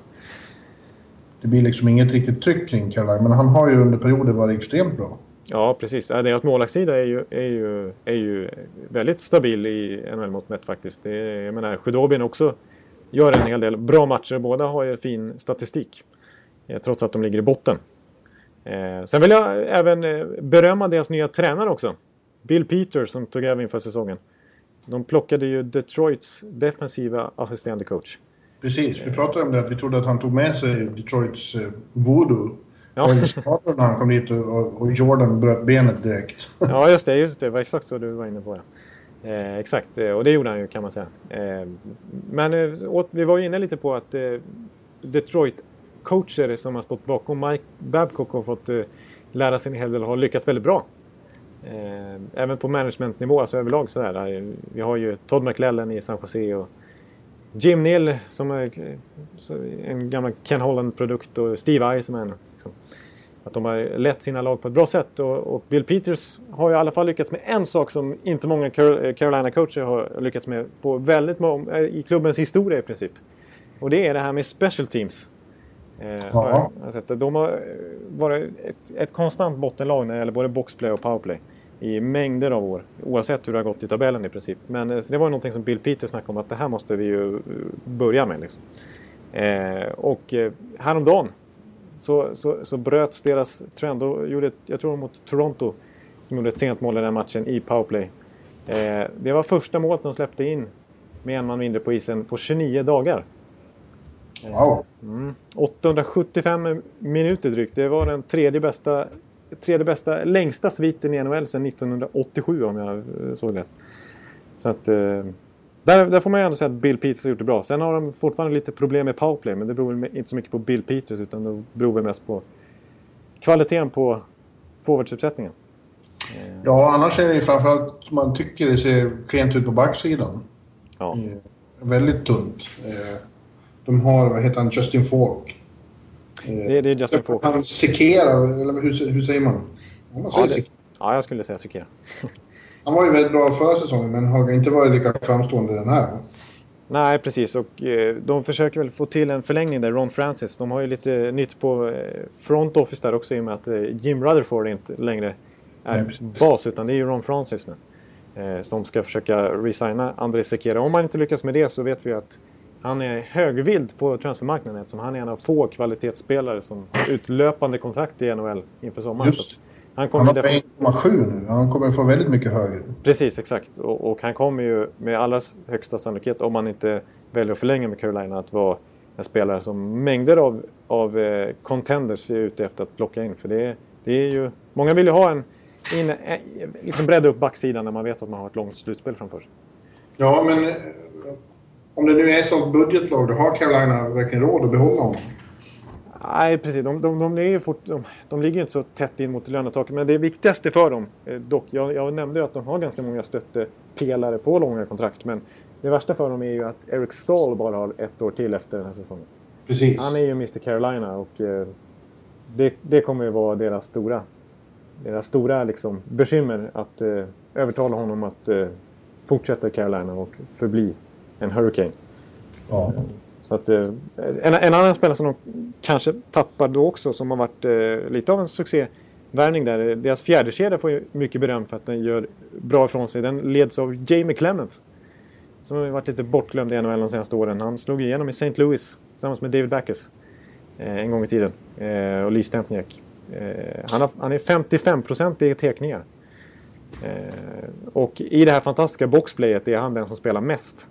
Det blir liksom inget riktigt tryck kring Carolina, men han har ju under perioder varit extremt bra. Ja, precis. Deras målvaktssida är ju, är, ju, är ju väldigt stabil i NHL-mått mätt faktiskt. Det är, jag menar, Sjudobin också gör en hel del bra matcher. Båda har ju fin statistik. Eh, trots att de ligger i botten. Eh, sen vill jag även eh, berömma deras nya tränare också. Bill Peters som tog över inför säsongen. De plockade ju Detroits defensiva assisterande coach. Precis, vi pratade om det att vi trodde att han tog med sig Detroits eh, voodoo. Ja. Och när han kom dit och, och Jordan bröt benet direkt. Ja, just det. Just det. det var exakt så du var inne på. Ja. Eh, exakt, eh, och det gjorde han ju kan man säga. Eh, men eh, åt, vi var ju inne lite på att eh, Detroit-coacher som har stått bakom Mike Babcock har fått eh, lära sig en hel del och har lyckats väldigt bra. Även på managementnivå, alltså överlag sådär. Vi har ju Todd McLellan i San Jose och Jim Neal som är en gammal Ken Holland-produkt och Steve Eisenman. Liksom. Att de har lett sina lag på ett bra sätt. Och, och Bill Peters har ju i alla fall lyckats med en sak som inte många Carol- Carolina-coacher har lyckats med på väldigt många, i klubbens historia i princip. Och det är det här med special teams. Eh, har sett det. De har eh, varit ett, ett konstant bottenlag när det gäller både boxplay och powerplay i mängder av år. Oavsett hur det har gått i tabellen i princip. Men eh, det var ju någonting som Bill Peters snackade om att det här måste vi ju eh, börja med. Liksom. Eh, och eh, häromdagen så, så, så bröts deras trend. Och gjorde, ett- jag tror mot Toronto som gjorde ett sent mål i den här matchen i powerplay. Eh, det var första målet de släppte in med en man mindre på isen på 29 dagar. Wow. 875 minuter drygt. Det var den tredje bästa, tredje bästa längsta sviten i NHL sedan 1987 om jag eh, såg rätt. Så att, eh, där, där får man ju ändå säga att Bill Peters har gjort det bra. Sen har de fortfarande lite problem med powerplay men det beror inte så mycket på Bill Peters utan det beror väl mest på kvaliteten på forwardsuppsättningen. Ja, annars är det ju framförallt man tycker det ser klent ut på backsidan. Ja. Eh, Väldigt tunt. Eh, De har, vad heter han, Justin Falk. Eh, Det, det är Justin Falk. Han Sekera, eller hur, hur säger man? Man säger Ja, det, ja, jag skulle säga Sekera. Han var ju väldigt bra förra säsongen men har inte varit lika framstående den här. Nej, precis. Och eh, de försöker väl få till en förlängning där, Ron Francis. De har ju lite nytt på eh, front office där också i och med att eh, Jim Rutherford inte längre är Nej, bas utan det är ju Ron Francis nu. De ska försöka resigna André Sekera. Om man inte lyckas med det så vet vi att han är högvild på transfermarknaden eftersom han är en av få kvalitetsspelare som har utlöpande kontrakt i NHL inför sommaren. Just. Han Han kommer har definitivt... 1,7 nu. Han kommer få väldigt mycket högre. Precis, exakt. Och, och han kommer ju med allra högsta sannolikhet, om man inte väljer att förlänga med Carolina, att vara en spelare som mängder av, av eh, contenders är ute efter att plocka in. För det, det är ju... Många vill ju ha en... In, eh, liksom bredda upp backsidan när man vet att man har ett långt slutspel framför sig. Ja, men eh, om det nu är så budgetlag, då har Carolina verkligen råd att behålla honom. Nej, precis. De, de, de, är fort, de, de ligger ju inte så tätt in mot lönetaket. Men det viktigaste för dem, eh, dock, jag, jag nämnde ju att de har ganska många stöttepelare på långa kontrakt. Men det värsta för dem är ju att Eric Stahl bara har ett år till efter den här säsongen. Precis. Han är ju Mr Carolina och eh, det, det kommer ju vara deras stora, deras stora liksom, bekymmer att eh, övertala honom att eh, fortsätta Carolina och förbli en Hurricane. Ja. Så att, eh, en, en annan spelare som de kanske tappar då också som har varit eh, lite av en succévärvning där. Eh, deras fjärdekedja får ju mycket beröm för att den gör bra ifrån sig. Den leds av Jamie Clement. Som har varit lite bortglömd i NHL de senaste åren. Han slog igenom i St. Louis tillsammans med David Backes. Eh, en gång i tiden. Eh, och Lee Stempniak. Eh, han, har, han är 55% i tekningar. Eh, och i det här fantastiska boxplayet är han den som spelar mest.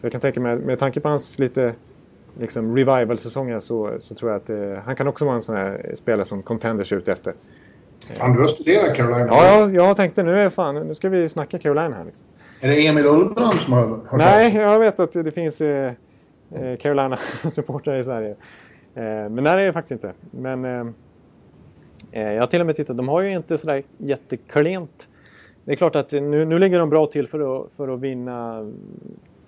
Så jag kan tänka mig, med tanke på hans lite liksom revival-säsonger så, så tror jag att eh, han kan också vara en sån här spelare som contenders är ute efter. Fan, du har studerat Carolina. Ja, jag, jag tänkte nu är det fan, nu ska vi snacka Carolina här liksom. Är det Emil Ullbrand som har hört Nej, jag vet att det finns eh, eh, Carolina-supportrar i Sverige. Eh, men nej, det är det faktiskt inte. Men eh, eh, jag har till och med tittat, de har ju inte sådär jätteklent. Det är klart att nu, nu ligger de bra till för att, för att vinna,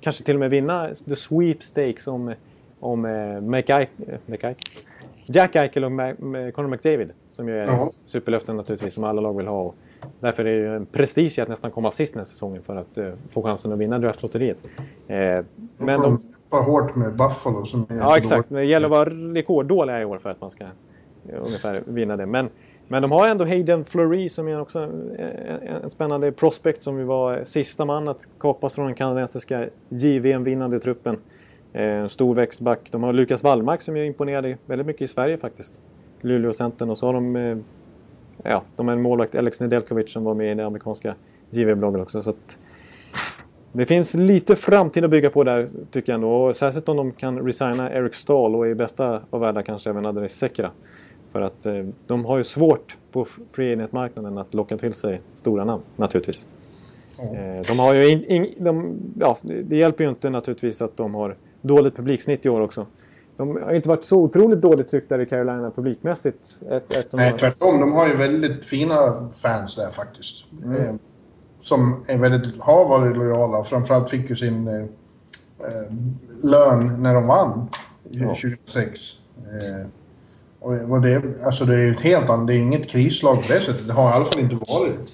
kanske till och med vinna the sweepstakes om, om eh, eh. Jack Eichel och Ma- Connor McDavid. Som ju är Ja. superlöften naturligtvis som alla lag vill ha. Och därför är det ju en prestige att nästan komma sist den här säsongen för att eh, få chansen att vinna draftlotteriet. Eh, Men men de kämpar hårt med Buffalo som är Ja, exakt. Men det gäller att vara rekorddåliga i år för att man ska eh, ungefär vinna det. Men, men de har ändå Hayden Fleury som är också eh, en, en, spännande prospect som var eh, sista man att kapas från den kanadensiska JVM-vinnande truppen. Eh, en stor växtback. De har Lukas Wallmark som är imponerade väldigt mycket i Sverige faktiskt. Luleåcentern och så har de ja, de har en målvakt, Alex Nedelkovic, som var med i den amerikanska JVM-bloggen också. Så att, det finns lite framtid att bygga på där tycker jag ändå. Och särskilt om de kan resigna Eric Stahl och i bästa av världar kanske även Adrian Sekera. För att eh, de har ju svårt på free agent-marknaden att locka till sig stora namn naturligtvis. Eh, de har ju in, in, de, ja, det hjälper ju inte naturligtvis att de har dåligt publiksnitt i år också. De har inte varit så otroligt dåligt tryckta i Carolina publikmässigt. Ett, ett Nej, tvärtom. De har ju väldigt fina fans där faktiskt. Mm. Eh, som är väldigt, har varit lojala och framförallt fick ju sin eh, eh, lön när de vann Ja. 2006. Eh, Och, det, alltså det är ett helt annat, det är inget krislag på det sättet. Det har i alla fall inte varit.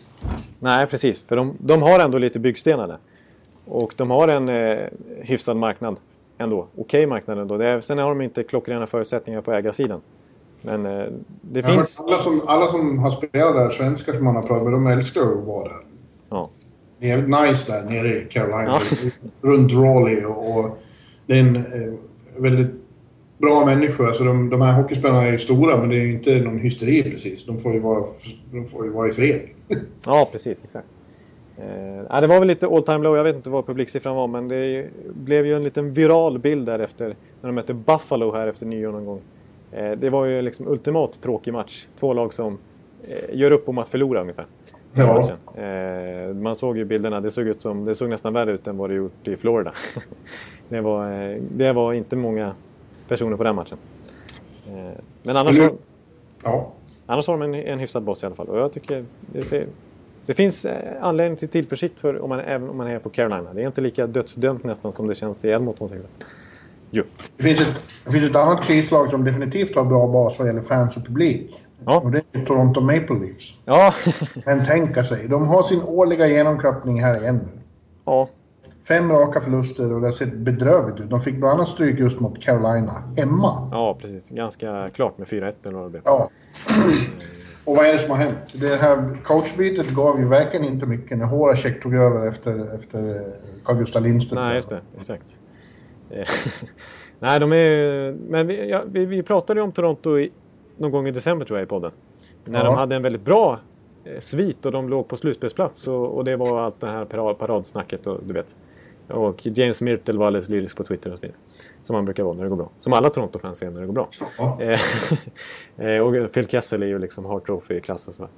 Nej, precis. För de, de har ändå lite byggstenar där. Och de har en eh, hyfsad marknad ändå. Okej marknad ändå. Det är, sen har de inte klockrena förutsättningar på ägarsidan. Men eh, det har finns... Alla som, alla som har spelat där, svenskar som man har pratat med, de älskar att vara där. Ja. Det är nice där nere i Carolina. Ja. Runt Raleigh och, och det är en eh, väldigt bra människor. Alltså de, de här hockeyspelarna är ju stora men det är ju inte någon hysteri precis. De får ju vara, de får ju vara i fred. Ja, precis. Exakt. Eh, det var väl lite all time low. Jag vet inte vad publiksiffran var, men det blev ju en liten viral bild där efter när de mötte Buffalo här efter nyår någon gång. Eh, det var ju liksom ultimat tråkig match. Två lag som eh, gör upp om att förlora ungefär. Ja. Eh, man såg ju bilderna. Det såg, ut som, det såg nästan värre ut än vad det gjort i Florida. det, var, eh, det var inte många personer på den matchen. Eh, men annars, så, Ja. annars har de en, en hyfsad boss i alla fall. Och jag tycker det, ser, det finns eh, anledning till tillförsikt för om man, även om man är på Carolina. Det är inte lika dödsdömt nästan som det känns i Edmonton. till exempel. Jo. Det finns, ett, det finns ett annat krislag som definitivt har bra bas vad gäller fans och publik. Ja. Och det är Toronto Maple Leafs. Ja. Men tänka sig, de har sin årliga genomklappning här igen ja. Fem raka förluster och det har sett bedrövligt ut. De fick bland annat stryk just mot Carolina, hemma. Ja, precis. Ganska klart med 4-1 eller vad det blev. Ja. Och vad är det som har hänt? Det här coachbytet gav ju verkligen inte mycket när Horacek tog över efter, efter Carl Gustaf Lindström. Nej, just det. Exakt. Eh, Nej, de är Men vi, ja, vi, vi pratade ju om Toronto i, någon gång i december tror jag i podden. När Ja. de hade en väldigt bra eh, svit och de låg på slutspelsplats. Och, och det var allt det här parad, paradsnacket och du vet. Och James Myrtle var alldeles lyrisk på Twitter och så vidare. Som han brukar vara när det går bra. Som alla Toronto-fans är när det går bra. Ja. Eh, och Phil Kessel är ju liksom Hart Trophy-klass och så.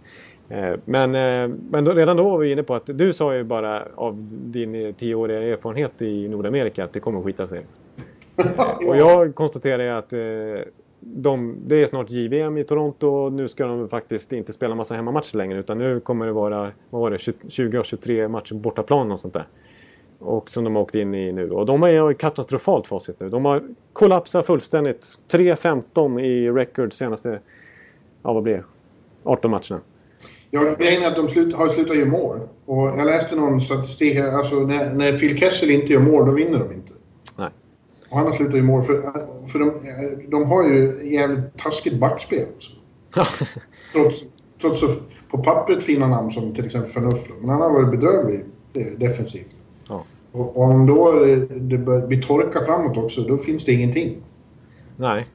Eh, Men, eh, men då, redan då var vi inne på att du sa ju bara av din tioåriga erfarenhet i Nordamerika att det kommer att skita sig. Och jag konstaterar ju att de, det är snart JVM i Toronto och nu ska de faktiskt inte spela massa hemmamatcher längre utan nu kommer det vara vad var det, 20 23 matcher bortaplan och sånt där. Och som de har åkt in i nu. Och de har ju katastrofalt facit nu. De har kollapsat fullständigt. 3-15 i record senaste, ja vad blir det? 18 matcherna. Ja, grejen är att de slut, har slutat göra mål. Och jag läste någon statistik här, alltså när, när Phil Kessel inte gör mål, då vinner de inte. Nej. Och han har slutat göra mål, för, för de, de har ju jävligt taskigt backspel. Trots, trots på pappret fina namn som till exempel Förnuft. Men han har varit bedrövlig eh, defensivt. Ja. Och, och om då det, det börjar bli torka framåt också, då finns det ingenting. Nej.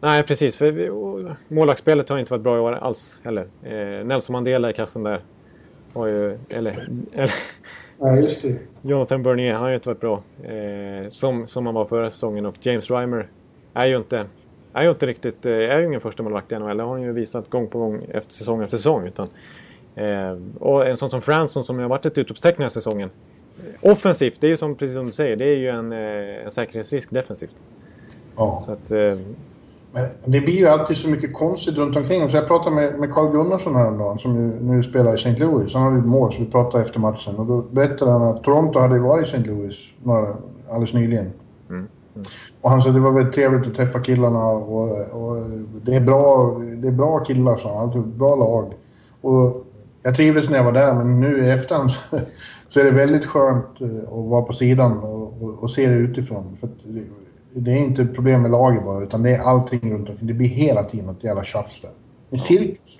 Nej, precis. För målvaktsspelet har inte varit bra i år alls heller. Eh, Nelson Mandela i kassen där. Har ju, eller, eller Nej, just det. Jonathan Bernier, han har ju inte varit bra. Eh, som, som han var förra säsongen. Och James Reimer är ju inte, är ju inte riktigt... Eh, är ju ingen första målvakt i NHL. Det har han ju visat gång på gång efter säsong efter säsong. Utan, eh, och en sån som Fransson som har varit ett utropstecken den här säsongen. Offensivt, det är ju som, precis som du säger, det är ju en, eh, en säkerhetsrisk defensivt. Ja. Så att, eh, Men det blir ju alltid så mycket konstigt runt omkring. Så jag pratade med, med Carl Gunnarsson häromdagen som ju nu spelar i St. Louis. Han hade ett mål så vi pratade efter matchen. Och då berättade han att Toronto hade varit i St. Louis några, alldeles nyligen. Och han sa att det var väldigt trevligt att träffa killarna och, och det, är bra, det är bra killar, sa han. Alltså, bra lag. Och jag trivdes när jag var där men nu i efterhand så, är det väldigt skönt eh, att vara på sidan och, och, och se det utifrån. För det, det är inte problem med laget bara utan det är allting runt omkring. Det blir hela tiden ett jävla tjafs där. En cirkus.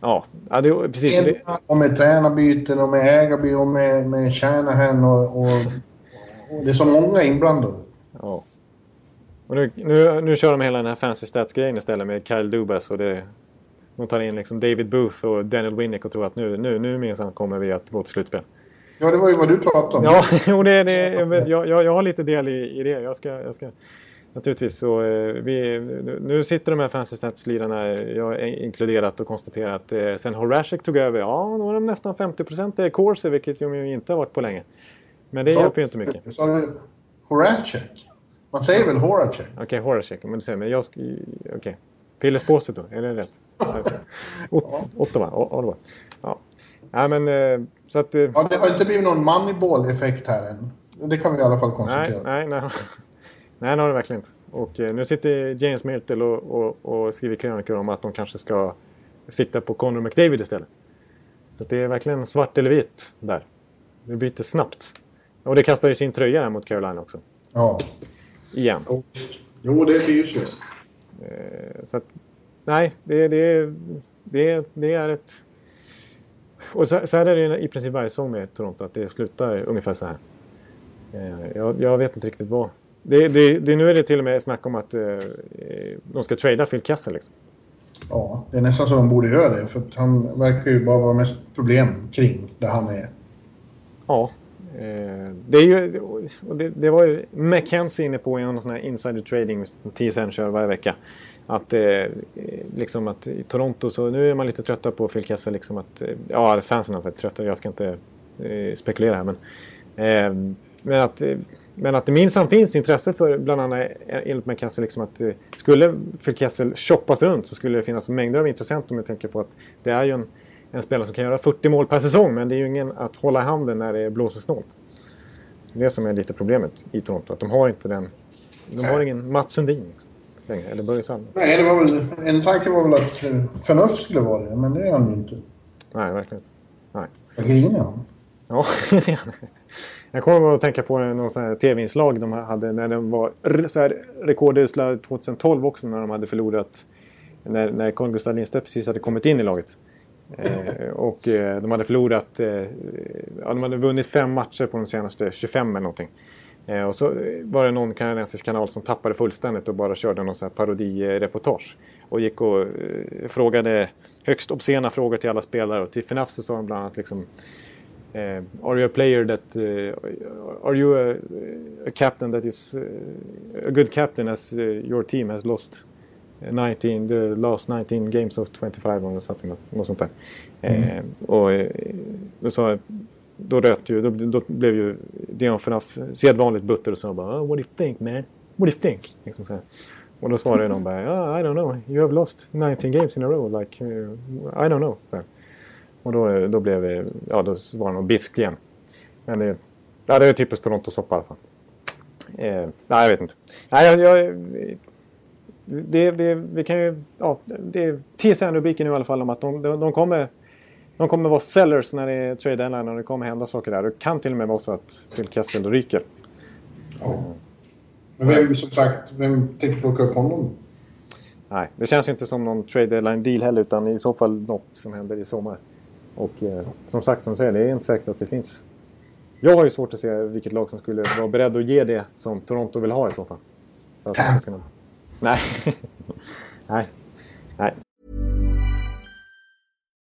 ja, ja det, precis. Det, Och med tränarbyten och med ägarbyten och med, med Shanahan och, och, och det är så många inblandade. Ja. Och nu, nu, nu kör de hela den här fancy stats-grejen istället med Kyle Dubas och det... De tar in liksom David Booth och Daniel Winnick och tror att nu, nu, nu minsann kommer vi att gå till slutspel. Ja, det var ju vad du pratade om. Ja, jo, det, det, jag, jag, jag har lite del i, i det. Jag ska, jag ska, naturligtvis. Så, eh, vi, nu, sitter de här fancy stats-lirarna, jag inkluderat och konstaterar att eh, sen Horacek tog över, ja, då har de nästan 50 procent Corsi, vilket de ju inte har varit på länge. Men det Sa- hjälper ju inte mycket. Sa du Horacek? Man säger väl Horacek? Okej, Horacek. Men du säger, men jag. Okej. Pillesbåset då? Är det rätt? Ot- Ottawa? Ottawa. Nej, men eh, så att... eh, Ja, det har inte blivit någon Moneyball-effekt här än. Det kan vi i alla fall Nej, konstatera. nej, nej. Nej, det har det verkligen inte. Och eh, nu sitter James Myrtle och, och, och skriver krönikor om att de kanske ska sikta på Conor McDavid istället. Så det är verkligen svart eller vitt där. Det byter snabbt. Och det kastar ju sin tröja här mot Carolina också. Ja. Igen. Jo, Jo, det blir ju så. Så att, nej, det, det, det, det är ett... Och så, så här är det i princip varje säsong med Toronto, att det slutar ungefär så här. Eh, Jag, jag vet inte riktigt vad. Det, det, det, nu är det till och med snack om att eh, de ska trada Phil Kessel. Liksom. Ja, det är nästan så de borde göra det. För han verkar ju bara vara mest problem kring där han är. Ja. Eh, det, är ju, det, det var ju McKenzie inne på i någon sån här insider trading TSN kör varje vecka. Att, eh, liksom att i Toronto så nu är man lite trötta på Phil Kessel. Liksom att, eh, ja, fansen är väldigt trötta. Jag ska inte eh, spekulera här. Men, eh, men, att, eh, men att det minsann finns intresse för bland annat eh, enligt McKenzie liksom att skulle Phil Kessel shoppas runt så skulle det finnas mängder av intressenter om jag tänker på att det är ju en en spelare som kan göra 40 mål per säsong men det är ju ingen att hålla i handen när det blåser snålt. Det är som är lite problemet i Toronto. Att de har inte den... De har ingen Mats Sundin liksom, längre. Eller Börje Salming. Nej, det var väl... En tanke var väl att eh, förnuft skulle vara det, men det är han ju inte. Nej, verkligen inte. Nej. Vad grinig han. Ja. Jag kommer att tänka på någon tv-inslag de hade när de var så här rekordusla 2012 också när de hade förlorat. När, när Carl Gustaf Lindstedt precis hade kommit in i laget. Eh, och eh, de hade förlorat, eh, ja, de hade vunnit fem matcher på de senaste 25 eller någonting. Eh, och så var det någon kanadensisk kanal som tappade fullständigt och bara körde någon sån här parodireportage. Och gick och eh, frågade högst obscena frågor till alla spelare. Och till FNAF så sa de bland annat liksom eh, Are you a player that... are you a, a captain that is... a good captain as your team has lost 19, the last 19 games of 25 or something, något sånt där. Eh, och då sa då röt ju, då, då blev ju Dion Phaneuf sedvanligt butter och sa bara oh, What do you think man? What do you think? Liksom så här. Och då svarade någon bara oh, I don't know, you have lost 19 games in a row, like uh, I don't know. Så. Och då, då blev det, ja då var det nog bisk igen. Men det, ja, det är typiskt Toronto-soppa i alla fall. Eh, nej, jag vet inte. Nej, jag, jag, det, det, vi kan ju, ja, det är TSN-rubriken nu i alla fall om att de, de, de, kommer, de kommer vara sellers när det är trade deadline och det kommer hända saker där. Det kan till och med vara så att Phil Kessel ryker. Ja. Men vem, som sagt, vem tänker plocka upp honom? Nej, det känns ju inte som någon trade deadline deal heller utan i så fall något som händer i sommar. Och eh, som sagt, som du säger, det är inte säkert att det finns. Jag har ju svårt att se vilket lag som skulle vara beredd att ge det som Toronto vill ha i så fall. Så att kunna... Nej. Nej. Nej.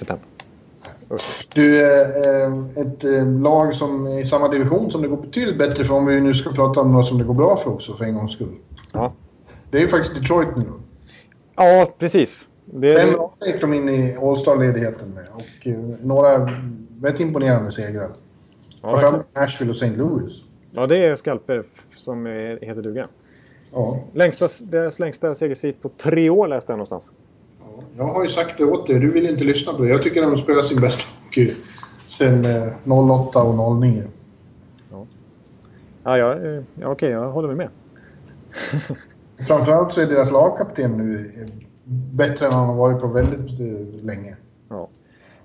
Inte. Usch. Du, eh, ett eh, lag som är i samma division som det går betydligt bättre för om vi nu ska prata om något som det går bra för också för en gångs skull. Ja. Det är ju faktiskt Detroit nu. ja, precis. Det, Fem raka gick de in i All-Star-ledigheten med och eh, några väldigt imponerande segrar. ja, Framförallt Nashville och St. Louis. ja, det är skalper som heter duga. Ja. Längsta, deras längsta segersvit på tre år läste jag någonstans. Jag har ju sagt det åt dig, du vill inte lyssna på det. Jag tycker att de spelar sin bästa hockey sen eh, 08 och 09. Ja, ja, eh, ja okej, jag håller med. Framförallt så är deras lagkapten nu eh, bättre än han har varit på väldigt eh, länge. Ja.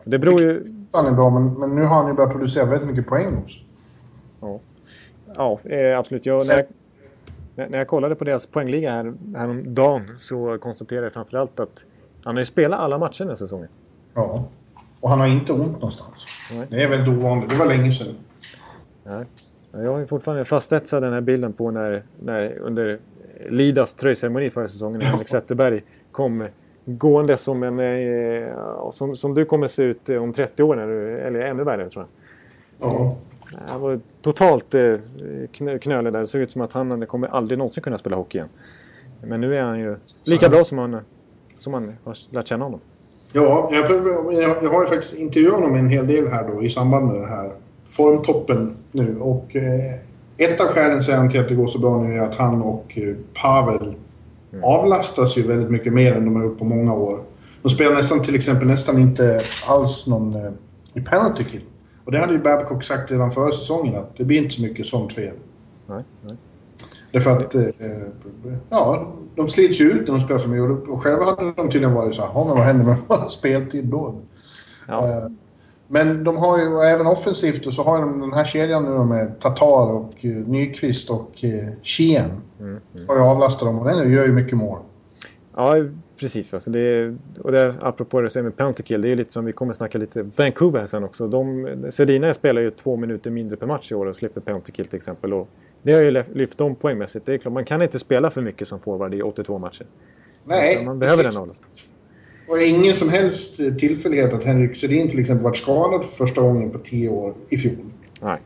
Det beror ju... Han är bra, men, men nu har han ju börjat producera väldigt mycket poäng också. Ja, ja eh, absolut. Jag, när, jag, när när jag kollade på deras poängliga här, häromdagen så konstaterade jag framförallt att han har ju spelat alla matcher den här säsongen. Ja. Och han har inte ont någonstans. Nej. Det är väldigt ovanligt. Det var länge sedan. Nej. Ja, Jag har ju fortfarande fastetsat den här bilden på när, när under Lidas tröjceremoni förra säsongen när Henrik Zetterberg kom gående som en... Eh, som, som du kommer se ut eh, om 30 år, när du, eller ännu värre tror jag. Ja. Han var totalt eh, knö- knölig där. Det såg ut som att han kommer aldrig någonsin kunna spela hockey igen. Men nu är han ju lika bra som han, som man har lärt känna honom. Ja, jag, jag, har ju faktiskt intervjuat honom en hel del här då i samband med det här formtoppen nu. Och eh, ett av skälen säger han till att det går så bra nu är att han och eh, Pavel avlastas ju väldigt mycket mer än de har gjort på många år. De spelar nästan till exempel nästan inte alls någon eh, i penalty kill. Och det hade ju Babcock sagt redan förra säsongen att det blir inte så mycket sånt fel. Nej, nej. Därför att, eh, ja, de slits ju ut när de spelar för mycket. Och själva hade de tydligen varit så här, "Ja, men vad händer med speltid då? Ja. Eh, Men de har ju, även offensivt, och så har de den här kedjan nu med Tatar och eh, Nyqvist och eh, Kien. Har ju avlastat dem och den gör ju mycket mål. Ja, precis. Alltså det, är- och det, är- apropå det du säger med penalty kill, det är lite som vi kommer snacka lite Vancouver här sen också. De, Sedina spelar ju två minuter mindre per match i år och slipper penalty kill till exempel. Och det har ju lyft dem poängmässigt. Det är klart, man kan inte spela för mycket som forward i 82 matcher. Nej, man behöver precis. den avlastningen. Och det är ingen som helst eh, tillfällighet att Henrik Sedin till exempel varit skadad för första gången på tio år i fjol. Nej,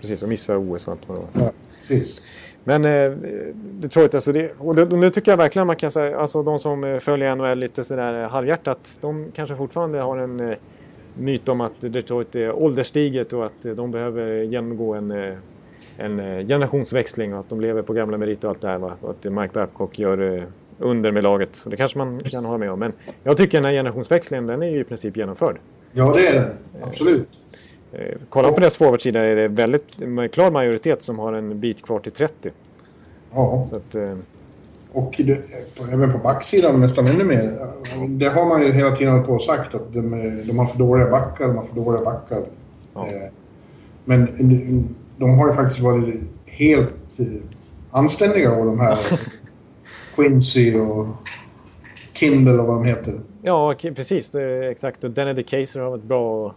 precis. Och missa OS och allt vad det var. Ja, precis. Men eh, Detroit, alltså det, och det, nu tycker jag verkligen man kan säga, alltså de som eh, följer NHL lite sådär eh, halvhjärtat, de kanske fortfarande har en eh, myt om att Detroit är ålderstiget och att de behöver genomgå en, eh, en eh, generationsväxling och att de lever på gamla meriter och allt det här. Va? Och att Mike Babcock gör eh, under med laget. Och det kanske man kan hålla med om. Men jag tycker den här generationsväxlingen, den är ju i princip genomförd. Ja, det är det. Absolut. Eh, kollar man på deras forwardsida är det väldigt klar majoritet som har en bit kvar till 30. Ja. Så att, eh, Och det, även på backsidan nästan ännu mer. Det har man ju hela tiden hållit på och sagt att de, de har för dåliga backar, de har för dåliga backar. Ja. Eh, Men de har ju faktiskt varit helt eh, anständiga av de här Quincy och Kindle och vad de heter. Ja, precis. Exakt. Och Denny DeCaser har varit bra.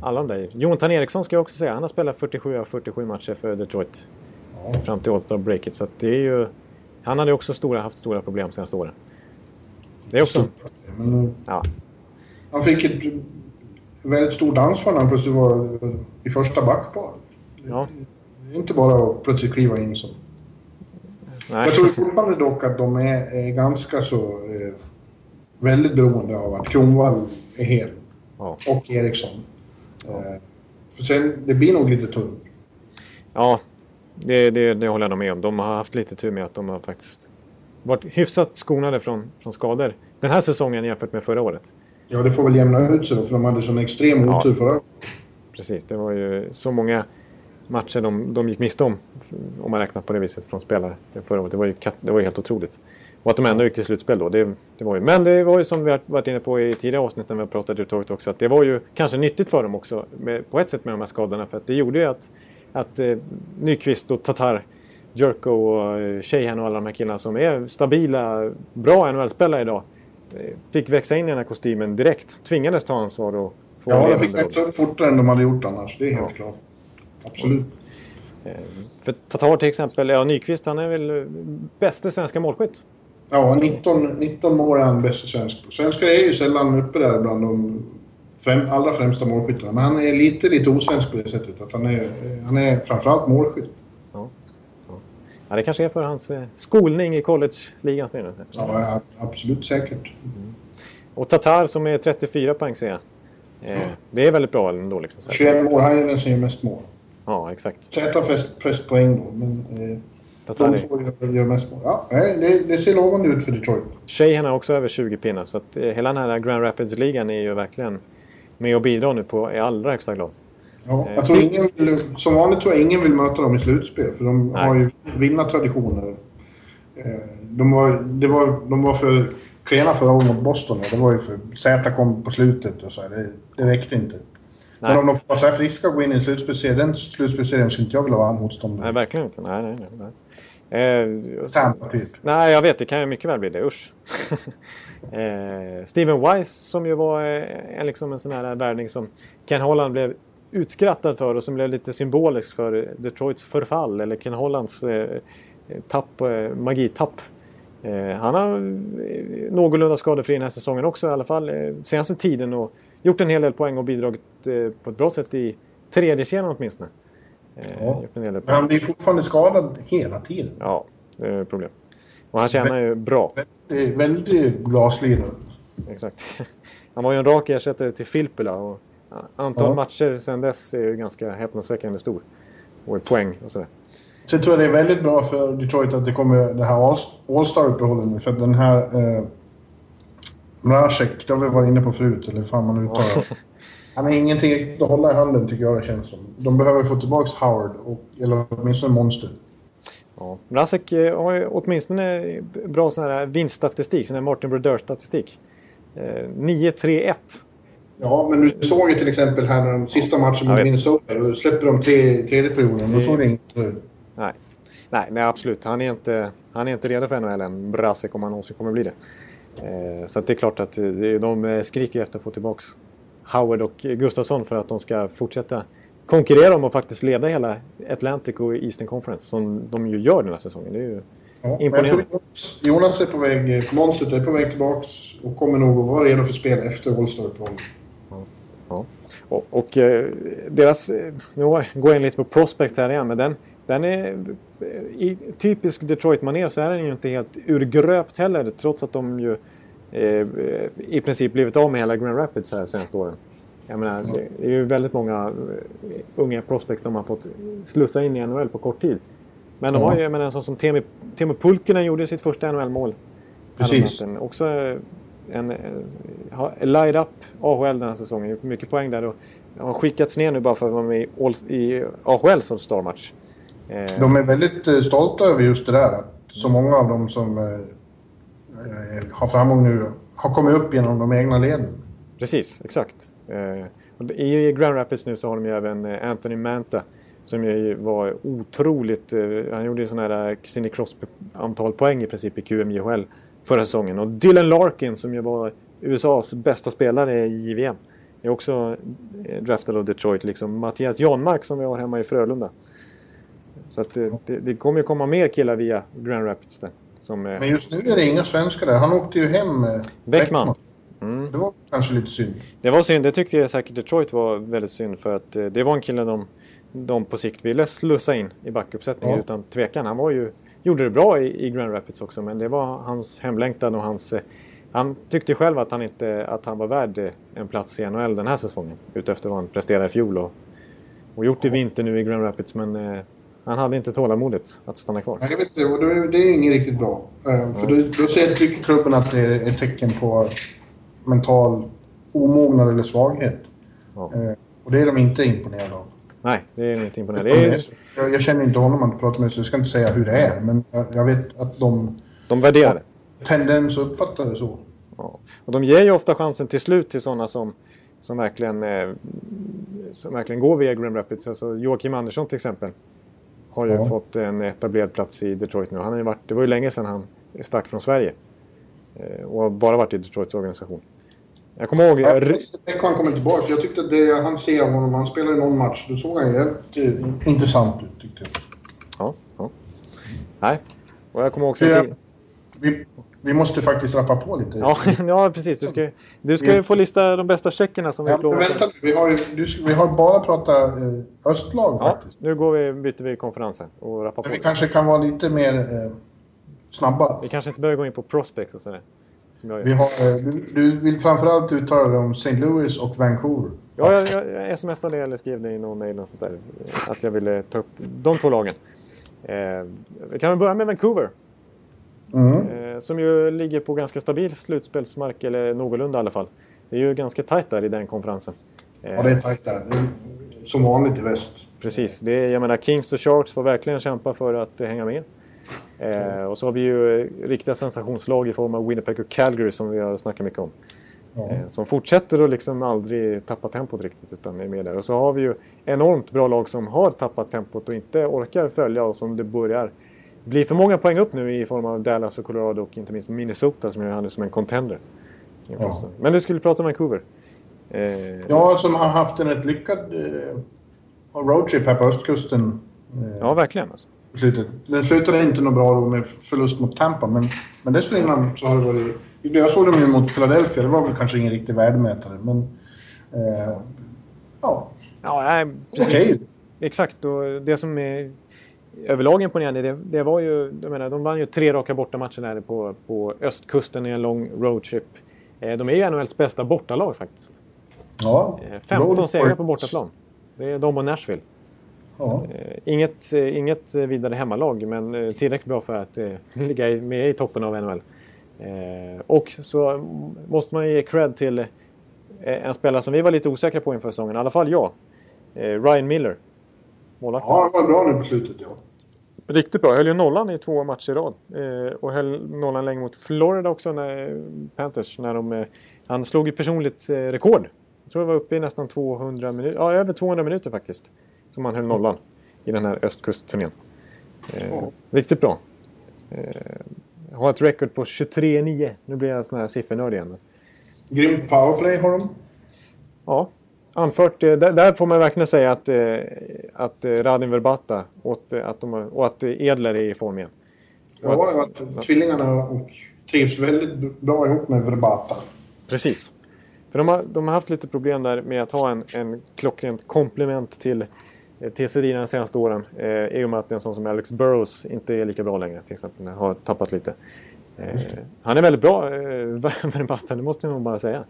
Alla de där. Jonathan Eriksson ska jag också säga. Han har spelat 47 av 47 matcher för Detroit. Fram till All-Star breaket. Så det är ju... Han hade också stora, haft stora problem senaste åren. Det är också... Men, Ja, han fick ett väldigt stort ansvar när han plötsligt var i första backpar. Ja. Det är inte bara att plötsligt kliva in så. Nej. Jag tror fortfarande dock att de är, är ganska så eh, väldigt beroende av att Kronwall är hel. Ja. Och Eriksson. Eh, för sen, det blir nog lite tunt. Ja, det, det, det håller jag nog med om. De har haft lite tur med att de har faktiskt varit hyfsat skonade från, från skador den här säsongen jämfört med förra året. Ja, det får väl jämna ut sig då, för de hade sån extrem Ja. otur förra året. Precis, det var ju så många matcher de, de gick miste om. Om man räknar på det viset från spelare förra året. Det var ju, det var ju helt otroligt. Och att de ändå gick till slutspel då. Det, det var ju, men det var ju som vi har varit inne på i tidigare avsnitt när vi har pratat Detroit också. Att det var ju kanske nyttigt för dem också. Med, på ett sätt med de här skadorna. För att det gjorde ju att, att eh, Nyqvist och Tatar, Jerko och eh, Sheehan och alla de här killarna som är stabila, bra NHL-spelare idag. eh, Fick växa in i den här kostymen direkt. Tvingades ta ansvar och få Ja, de fick växa upp fortare än de hade gjort annars. Det är helt klart. Absolut. För Tatar till exempel, ja Nyqvist han är väl eh, bäste svenska målskytt. Ja, 19, 19 mål är han bäst i svensk. Svenskar är ju sällan uppe där bland de främ, allra främsta målskyttarna. Men han är lite, lite osvensk på det sättet. Att han, är, han är framförallt målskytt. Ja, det kanske är för hans eh, skolning i college-ligan. som är det. Ja, absolut säkert. Och Tatar som är 34 poäng säger jag. Eh, det är väldigt bra ändå. Liksom, så. 21 mål, han är den som gör mest mål. Ja, exakt. Täta flest, flest poäng då, men eh, Tatar de är... två gör, gör mest mål. Ja, det, det ser lovande ut för Detroit. Sheehan har också över 20 pinnar. Så att, eh, hela den här Grand Rapids-ligan är ju verkligen med och bidrar nu på i allra högsta grad. Ja, Eh, jag tror ingen vill, som vanligt tror jag ingen vill möta dem i slutspel, för de Nej. har ju vinnartraditioner. Eh, De var, det var, de var för klena förra året mot Boston. Det var ju för Zäta kom på slutet och så här. Det, det räckte inte. Nej. Men om de får vara så här friska och gå in i en slutspelserie, den slutspelserien skulle inte jag vilja vara motståndare. Nej, verkligen inte. Nej, nej, nej. Eh, Tampa typ. Nej, jag vet. Det kan ju mycket väl bli det. Usch. eh, Steven Weiss som ju var eh, en, liksom en sån här värvning som Ken Holland blev utskrattad för och som blev lite symbolisk för Detroits förfall eller Ken Hollands eh, tapp, eh, magitapp. Eh, han har eh, någorlunda skadefri den här säsongen också i alla fall. Eh, senaste tiden och gjort en hel del poäng och bidragit eh, på ett bra sätt i tredje kedjan åtminstone. Eh, Ja. Men han blir fortfarande skadad hela tiden. Ja, det är problem. Och han tjänar ju bra. Det är väldigt. Exakt. Han var ju en rak ersättare till Filppula och antal Ja. matcher sedan dess är ju ganska häpnadsväckande stor. Och i poäng och sådär. Sen tror jag det är väldigt bra för Detroit att det kommer det här All- All-Star-uppehållet nu. För att den här... Eh, Mrazek, det har vi varit inne på förut, eller hur fan man uttalar det. Han har ingenting riktigt att hålla i handen tycker jag det känns som. De behöver få tillbaka Howard, och, eller åtminstone Monster. Ja. Rasek eh, har ju åtminstone bra sån här vinststatistik, sån här Martin Brodeur-statistik. Eh, 9-3-1. Ja, men du såg ju till exempel här när de sista matchen mot. Minnesota. Då släpper de tre tredje perioden. Då såg det inte ut. Nej. Nej, nej, absolut. Han är, inte, han är inte redo för NHL än, Brasek, om han någonsin kommer bli det. Eh, så det är klart att eh, de eh, skriker efter att få tillbaka Howard och Gustafsson för att de ska fortsätta konkurrera om att faktiskt leda hela Atlantic och Eastern Conference som de ju gör den här säsongen. Det är ju Ja, imponerande. Jonas, är på väg... Monstret är på väg tillbaks och kommer nog att vara redo för spel efter All-Star-uppehållet. Ja. Och, och deras... Nu går jag in lite på Prospect här igen, men den, den är... eh, I typisk Detroit-manér så är den ju inte helt urgröpt heller, trots att de ju eh, i princip blivit av med hela Grand Rapids här senaste åren. Jag menar, det är ju väldigt många eh, unga prospects de har fått slussa in i NHL på kort tid. Men de Ja. har ju, jag menar, en sån som Teemu Pulkkinen gjorde sitt första NHL-mål. Precis. Också eh, en, har light up AHL den här säsongen. Gjort mycket poäng där och har skickats ner nu bara för att vara med i, All- i AHL som starmatch. Eh, De är väldigt eh, stolta över just det där. Att så många av dem som eh, eh, har framgång nu har kommit upp genom de egna leden. Precis, exakt. Eh, I Grand Rapids nu så har de ju även eh, Anthony Manta som ju var otroligt... Eh, han gjorde ju sån här eh, Sidney Crosby-antal poäng i princip i QMJHL förra säsongen. Och Dylan Larkin som ju var USAs bästa spelare i JVM är också eh, draftad av Detroit. Liksom Mattias Janmark som vi har hemma i Frölunda. Så att eh, det, det kommer ju komma mer killar via Grand Rapids där. Som, eh, Men just nu är det inga svenskar där. Han åkte ju hem... Eh, Bäckman. Mm. Det var kanske lite synd. Det var synd. Det tyckte jag säkert Detroit var väldigt synd för att eh, det var en kille de, de på sikt ville slussa in i backuppsättningen Ja. utan tvekan. Han var ju, gjorde det bra i, i Grand Rapids också men det var hans hemlängtan och hans... eh, Han tyckte själv att han, inte, att han var värd en plats i NHL den här säsongen utefter vad han presterade i fjol och, och gjort i vinter nu i Grand Rapids men han hade inte tålamodet att stanna kvar. Jag vet inte, och det, är- det är inget riktigt bra. Eh, För då, då ser, tycker klubben att det är ett tecken på mental omognad eller svaghet. Ja. Eh, Och det är de inte imponerade av. Nej, det är inte imponerande. Det är, Jag, jag känner inte honom att prata med så jag ska inte säga hur det är. Men jag, jag vet att de de värderar det. tendens att uppfatta det så. Ja. Och de ger ju ofta chansen till slut till sådana som, som, verkligen, eh, som verkligen går via Grand Rapids. Alltså Joakim Andersson till exempel. Har ju Ja. fått en etablerad plats i Detroit nu. Han har ju varit, det var ju länge sedan han stack från Sverige. Eh, och har bara varit i Detroits organisation. Jag kommer ihåg... Ja, r- han kommer tillbaka. Jag tyckte att det han ser av honom, han spelar i någon match, då såg han jävligt eh, intressant ut tyckte jag. Ja, ja. Nej. Och jag kommer också... Ja. till- Vi, vi måste faktiskt rappa på lite. Ja, ja, precis. Du ska, du ska ju få lista de bästa checkerna som vi Ja, men lovat. vänta vi har, ju, du, vi har bara pratat eh, östlag Ja, faktiskt. nu går vi, byter vi konferensen och rappar på. Vi kanske kan vara lite mer eh, snabba. Vi kanske inte behöver gå in på prospects och sådär. Vi har, eh, du, du vill framförallt uttala dig om St. Louis och Vancouver. Ja, jag, jag, jag smsade eller skrev det i någon mejl och sånt där. Att jag ville ta upp de två lagen. Eh, vi kan väl börja med Vancouver. Mm. Eh, som ju ligger på ganska stabil slutspelsmark, eller någorlunda i alla fall. Det är ju ganska tajt där i den konferensen. Ja, det är tajt där. Som vanligt i väst. Precis. Det är, jag menar, Kings och Sharks får verkligen kämpa för att hänga med. Eh, och så har vi ju riktiga sensationslag i form av Winnipeg och Calgary som vi har snackat mycket om. Eh, som fortsätter att liksom aldrig tappa tempot riktigt utan är med där. Och så har vi ju enormt bra lag som har tappat tempot och inte orkar följa och som det börjar bli för många poäng upp nu i form av Dallas och Colorado och inte minst Minnesota som jag hade som en contender. Ja. Men du skulle prata om Vancouver. Eh, Ja, som har haft en rätt lyckad eh, roadtrip här på östkusten. Eh, ja, verkligen alltså. slutet. Den slutade inte något bra då med förlust mot Tampa, men, men dessförinnan så har det varit... Jag såg dem ju mot Philadelphia, det var väl kanske ingen riktig värdemätare, men... Eh, ja, Ja, nej, precis. Okej. Exakt, och det som är överlag imponerande, det, det var ju... Jag menar, de vann ju tre raka bortamatcher där på, på östkusten i en lång roadtrip. Eh, De är ju NHLs bästa bortalag faktiskt. Ja. Eh, 15 Road segrar på bortaplan. Det är de och Nashville. Ja. Eh, Inget, eh, inget vidare hemmalag, men eh, tillräckligt bra för att eh, ligga med i toppen av NHL. Eh, och så måste man ge cred till eh, en spelare som vi var lite osäkra på inför säsongen, i alla fall jag. Eh, Ryan Miller. Målvakten. ja, det var bra nu på slutet ja. Riktigt bra. Höll ju nollan i två matcher i rad. Eh, och höll nollan länge mot Florida också, när, Panthers. När de, eh, han slog ju personligt eh, rekord. Jag tror det var uppe i nästan 200 minuter. Ja, över 200 minuter faktiskt. Som han höll nollan i den här östkustturnén. Eh, Riktigt bra. Eh, har ett record på 23-9. Nu blir jag sån här siffernörd igen. Grymt powerplay har de. Ja, anfört. eh, Där, där får man verkligen säga att, eh, att eh, Radin Verbata eh, att de, och att Edler är i form igen. Och Ja, att- att tvillingarna och trivs väldigt bra ihop med Verbata. Precis. För de har, de har haft lite problem där med att ha en, en klockrent komplement till, till Sedina de senaste åren. Eh, I och med att en sån som Alex Burrows inte är lika bra längre till exempel. Har tappat lite. Eh, han är väldigt bra, eh, Verbata, det måste nog bara säga.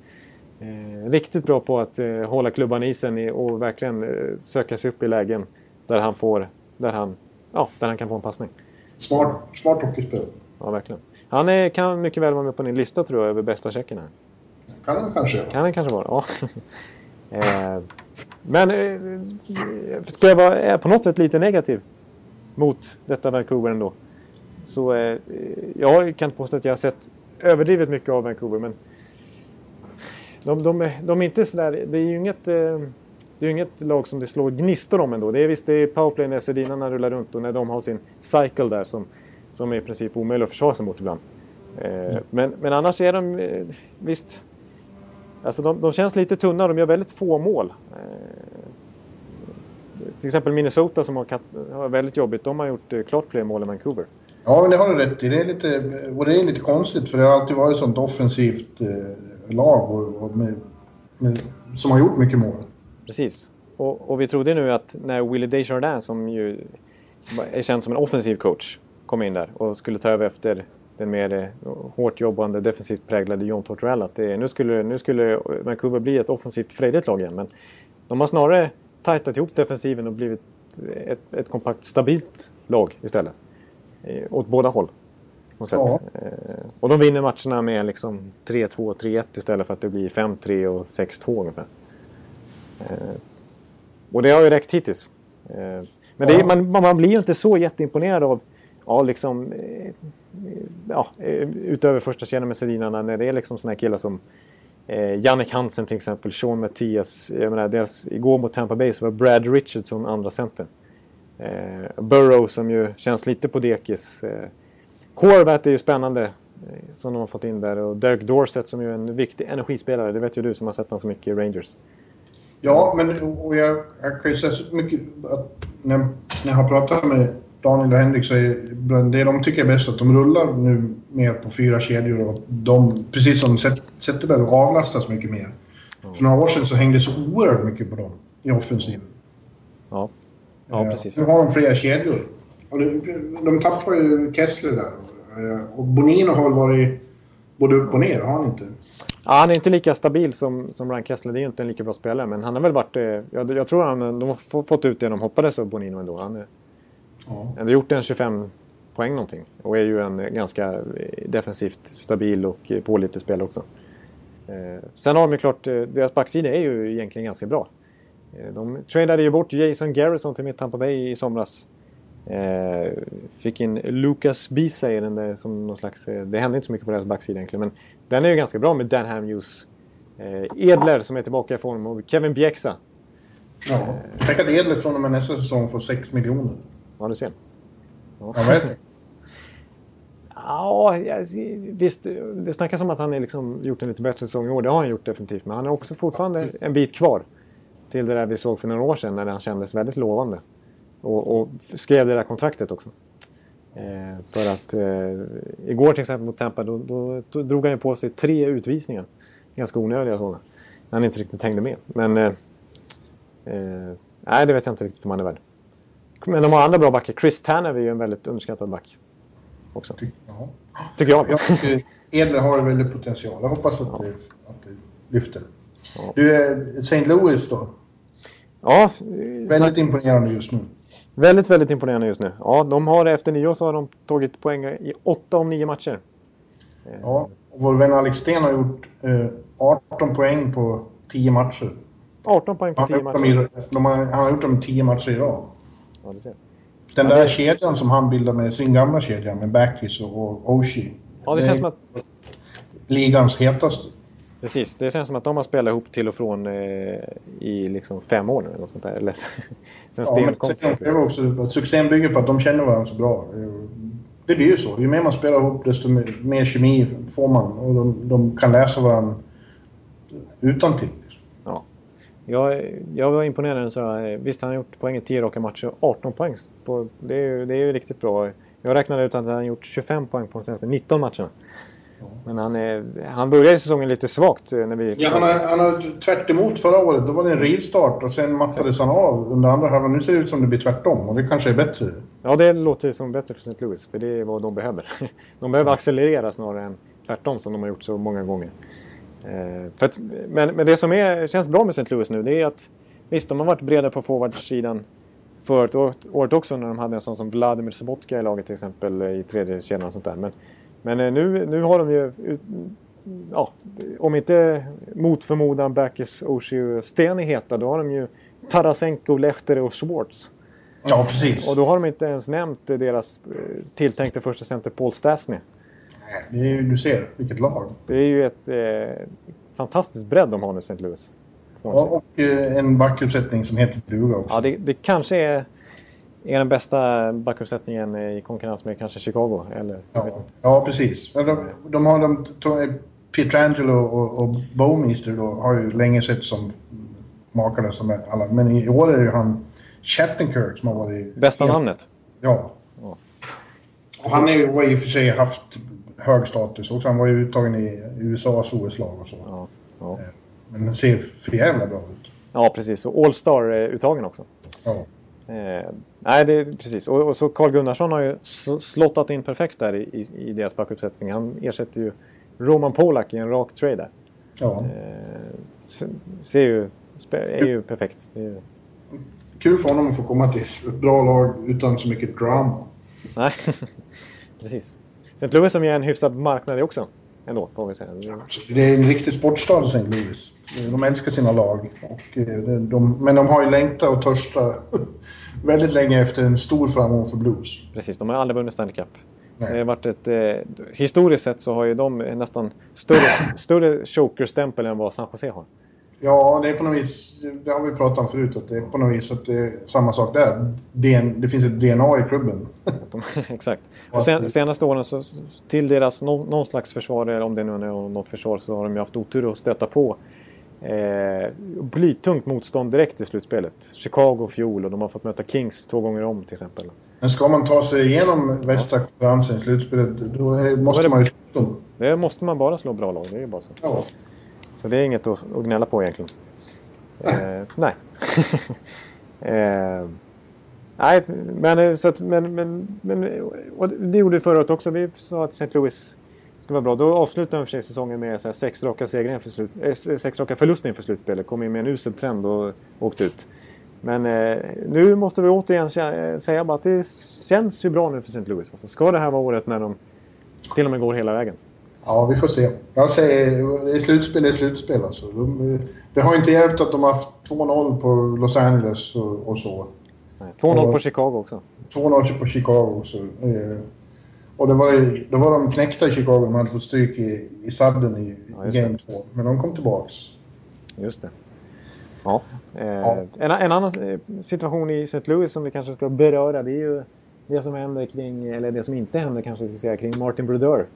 Eh, riktigt bra på att eh, hålla klubban i isen och verkligen eh, söka sig upp i lägen där han får, där han, ja, där han kan få en passning. Smart, smart hockeyspelare. Ja, verkligen. Han är, kan mycket väl vara med på din lista tror jag över bästa tjeckerna. Kan han kanske. Kan det kanske vara, ja. eh, men eh, ska jag vara på något sätt lite negativ mot detta Vancouver ändå. Så eh, jag kan inte påstå att jag har sett överdrivet mycket av Vancouver. Men de, de, de är inte sådär, det är ju inget, eh, det är inget lag som det slår gnistor om ändå. Det är visst det är powerplay när Sedinarna rullar runt och när de har sin cycle där som, som är i princip omöjlig att försvara sig mot ibland. Eh, men, men annars är de, eh, visst, Alltså de, de känns lite tunna de gör väldigt få mål. Till exempel Minnesota som har, har väldigt jobbigt. De har gjort klart fler mål än Vancouver. Ja, men det har du rätt i. Det är lite, och det är lite konstigt för det har alltid varit sånt offensivt eh, lag och, och med, med, som har gjort mycket mål. Precis. Och, och vi trodde nu att när Willie Desjardins som ju är känd som en offensiv coach kom in där och skulle ta över efter den mer eh, hårt jobbande, defensivt präglade John Tortorella. Att det, nu, skulle, nu skulle Vancouver bli ett offensivt frejdigt lag igen. Men de har snarare tajtat ihop defensiven och blivit ett, ett kompakt, stabilt lag istället. Eh, åt båda håll något sätt. Ja. Eh, och de vinner matcherna med liksom 3-2, 3-1 istället för att det blir 5-3 och 6-2 ungefär. Eh, och det har ju räckt hittills. Eh, men är, man, man blir ju inte så jätteimponerad av, ja, liksom, ja, utöver första kedjan med Sedinarna, när det är liksom såna här killar som eh, Jannik Hansen till exempel, Sean Mattias. Jag menar, deras, igår mot Tampa Bay så var Brad Richardson andra center. Eh, Burrow som ju känns lite på dekis. Eh, Horvath är ju spännande eh, som de har fått in där och Derek Dorsett som ju är en viktig energispelare. Det vet ju du som har sett honom så mycket i Rangers. Ja, men och jag, jag kan ju säga så mycket att när, när jag har pratat med Daniel och Henrik så är det de tycker är bäst att de rullar nu mer på fyra kedjor och de, precis som Zet- Zetterberg, avlastas mycket mer. För några år sedan så hängde det så oerhört mycket på dem i offensiven. Ja, ja Eh, precis. Nu har de flera kedjor. Och de, tappar ju Kessler där. Eh, Och Bonino har väl varit både upp och ner, har han inte? Ja, han är inte lika stabil som, som Ryan Kessler. Det är ju inte en lika bra spelare. Men han har väl varit... Eh, jag, jag tror han, de har få- fått ut det de hoppades av Bonino ändå. Han har Ja. ändå gjort en 25 poäng någonting. Och är ju en eh, ganska defensivt stabil och pålitlig spelare också. Sen har de ju klart... Deras backsida är ju egentligen ganska bra. De tradade ju bort Jason Garrison till mitt Tampa Bay i somras. Eh, fick in Lucas Bisay, den där som någon slags... Eh, det hände inte så mycket på deras backsida egentligen. Men den är ju ganska bra med Dan Hamhughes. Eh, Edler som är tillbaka i form och Kevin Bjäxa. ja. Tänk att Edler från och med nästa säsong får 6 miljoner. Ja, du ser. Ja, heter det? Ja, jag- visst. Det snackas om att han har liksom gjort en lite bättre säsong i år. Det har han gjort definitivt. Men han har också fortfarande en bit kvar. Till det där vi såg för några år sedan när han kändes väldigt lovande. Och, och skrev det där kontraktet också. Eh, för att eh, igår till exempel mot Tampa då, då, då drog han ju på sig tre utvisningar. Ganska onödiga sådana. När han inte riktigt hängde med. Men eh, Eh, nej, det vet jag inte riktigt om han är värd. Men de har andra bra backar. Chris Tanev är ju en väldigt underskattad back. Också. Ja. Tycker jag. Jag tycker Edler har väldigt potential. Jag hoppas att, det, att det lyfter. Du, är St. Louis då? Ja, eh, Väldigt imponerande just nu. Väldigt, väldigt imponerande just nu. Ja, de har efter nyår så har de tagit poäng i åtta av nio matcher. Ja, och vår vän Alex Sten har gjort eh, 18 poäng på 10 matcher. 18 poäng på Han har, 10 gjort dem i, matcher. de har, han har gjort dem 10 matcher i rad. Ja, du ser. Den Ja, där det- kedjan som han bildade med sin gamla kedja med Backis och, och Oshie. Ja, det känns som att Ligans hetaste. Precis, det känns som att de har spelat ihop till och från eh, i liksom fem år nu. Eller något sånt där. Eller, sen Ja, men sen- det var också att succén bygger på att de känner varandra så bra. Det blir ju så. Ju mer man spelar ihop desto mer- mer kemi får man. Och de, de kan läsa varandra utan till. Ja. Jag, jag var imponerad när jag sa, eh, visst han har gjort poäng i 10 raka matcher, 18 poäng. På, det, är, ju- det är ju riktigt bra. Jag räknade ut att han har gjort 25 poäng på de senaste 19 matcherna. Men han, är, han började säsongen lite svagt eh, när vi... Ja, han, har, han har tvärt emot förra året. Då var det en rivstart och sen mattades han av under andra halvan. Nu ser det ut som det blir tvärtom och det kanske är bättre. Ja, det låter som bättre för St. Louis. För det är vad de behöver. De behöver accelerera snarare än tvärtom som de har gjort så många gånger. Eh, för att, men, men det som är, känns bra med St. Louis nu det är att visst, de har varit breda på forwardsidan förut året, året också när de hade en sån som Vladimir Sobotka i laget till exempel i tredje kedjan och sånt där. Men, men eh, nu, nu har de ju, ja, om inte mot förmodan Backes, Oshie och Sten är heta, då har de ju Tarasenko, Lehtere och Schwartz. Ja, precis. Och då har de inte ens nämnt deras eh, tilltänkte första center Paul är, ju- du ser, vilket lag. Det är ju ett eh, fantastiskt bredd de har nu, St. Louis. Ja, och eh, en backuppsättning som heter duga också. Ja, det, det kanske är, är den bästa backuppsättningen i konkurrens med kanske Chicago. Eller, Ja, ja precis. De, de har de, Pietrangelo och, och Bowmeister då har ju länge sett som makarna som alla. Men i år är det ju han Chattenkirk som har varit... Bästa helt- namnet. Ja. Och han är ju, har i och för sig haft hög status också. Han var ju uttagen i USAs OS-lag och så. Ja, ja. Men han ser för jävla bra ut. ja precis. Och All-Star-uttagen också. Ja. Eh, nej, det precis. Och, och så Carl Gunnarsson har ju sl- slottat in perfekt där i, i, i deras backuppsättning. Han ersätter ju Roman Polak i en rak trade där. ja. Eh, ser ju, är ju perfekt. Är ju, Kul för honom att få komma till ett bra lag utan så mycket drama. nej, precis. St. Louis som är en hyfsad marknad också. Ändå, får vi säga. Det- Det är en riktig sportstad St. Louis. De älskar sina lag. Och eh, de, de, men de har ju längtat och törstat väldigt länge efter en stor framgång för Blues. Precis, de har aldrig vunnit Stanley Cup. Nej. Det har varit ett, eh, historiskt sett så har ju de nästan större, större choker-stämpel än vad San Jose har. Ja, det är på något vis, det har vi pratat om förut, att det är på något vis att det är samma sak där. DN, det finns ett DNA i klubben. Exakt. Och sen, senaste åren så till deras nå, någon slags försvar, eller om det nu är något försvar, så har de ju haft otur att stöta på eh, blytungt motstånd direkt i slutspelet. Chicago fjol och de har fått möta Kings två gånger om till exempel. Men ska man ta sig igenom västra konferensen i slutspelet, då är, måste det- man ju slå dem. Det måste man bara slå bra lag, det är ju bara så. Ja. Så det är inget att, att gnälla på egentligen. Eh, nej. eh, nej, men, eh, så att, men, men, men det gjorde vi förra året också. Vi sa att St. Louis skulle vara bra. Då avslutade de för sig säsongen med så här, sex, raka segrar inför slut, eh, sex raka förluster inför slutspelet. Kom in med en usel trend och åkte ut. Men eh, nu måste vi återigen säga bara att det känns ju bra nu för St. Louis. Alltså, ska det här vara året när de till och med går hela vägen? Ja, vi får se. Jag säger, det slutspel, det är slutspel alltså. De, det har inte hjälpt att de har haft 2-0 på Los Angeles och, och så. Nej. 2-0 Ja. på Chicago också. 2-0 på Chicago. Så, eh, och det var, då var de knäckta i Chicago. De hade fått stryk i, i sadden i Ja, det. Game 2. Men de kom tillbaks. Just det. Ja. Eh, Ja. En, en annan eh, situation i St. Louis som vi kanske ska beröra det är ju det som händer kring, eller det som inte händer kanske vi ska säga, kring Martin Brodeur.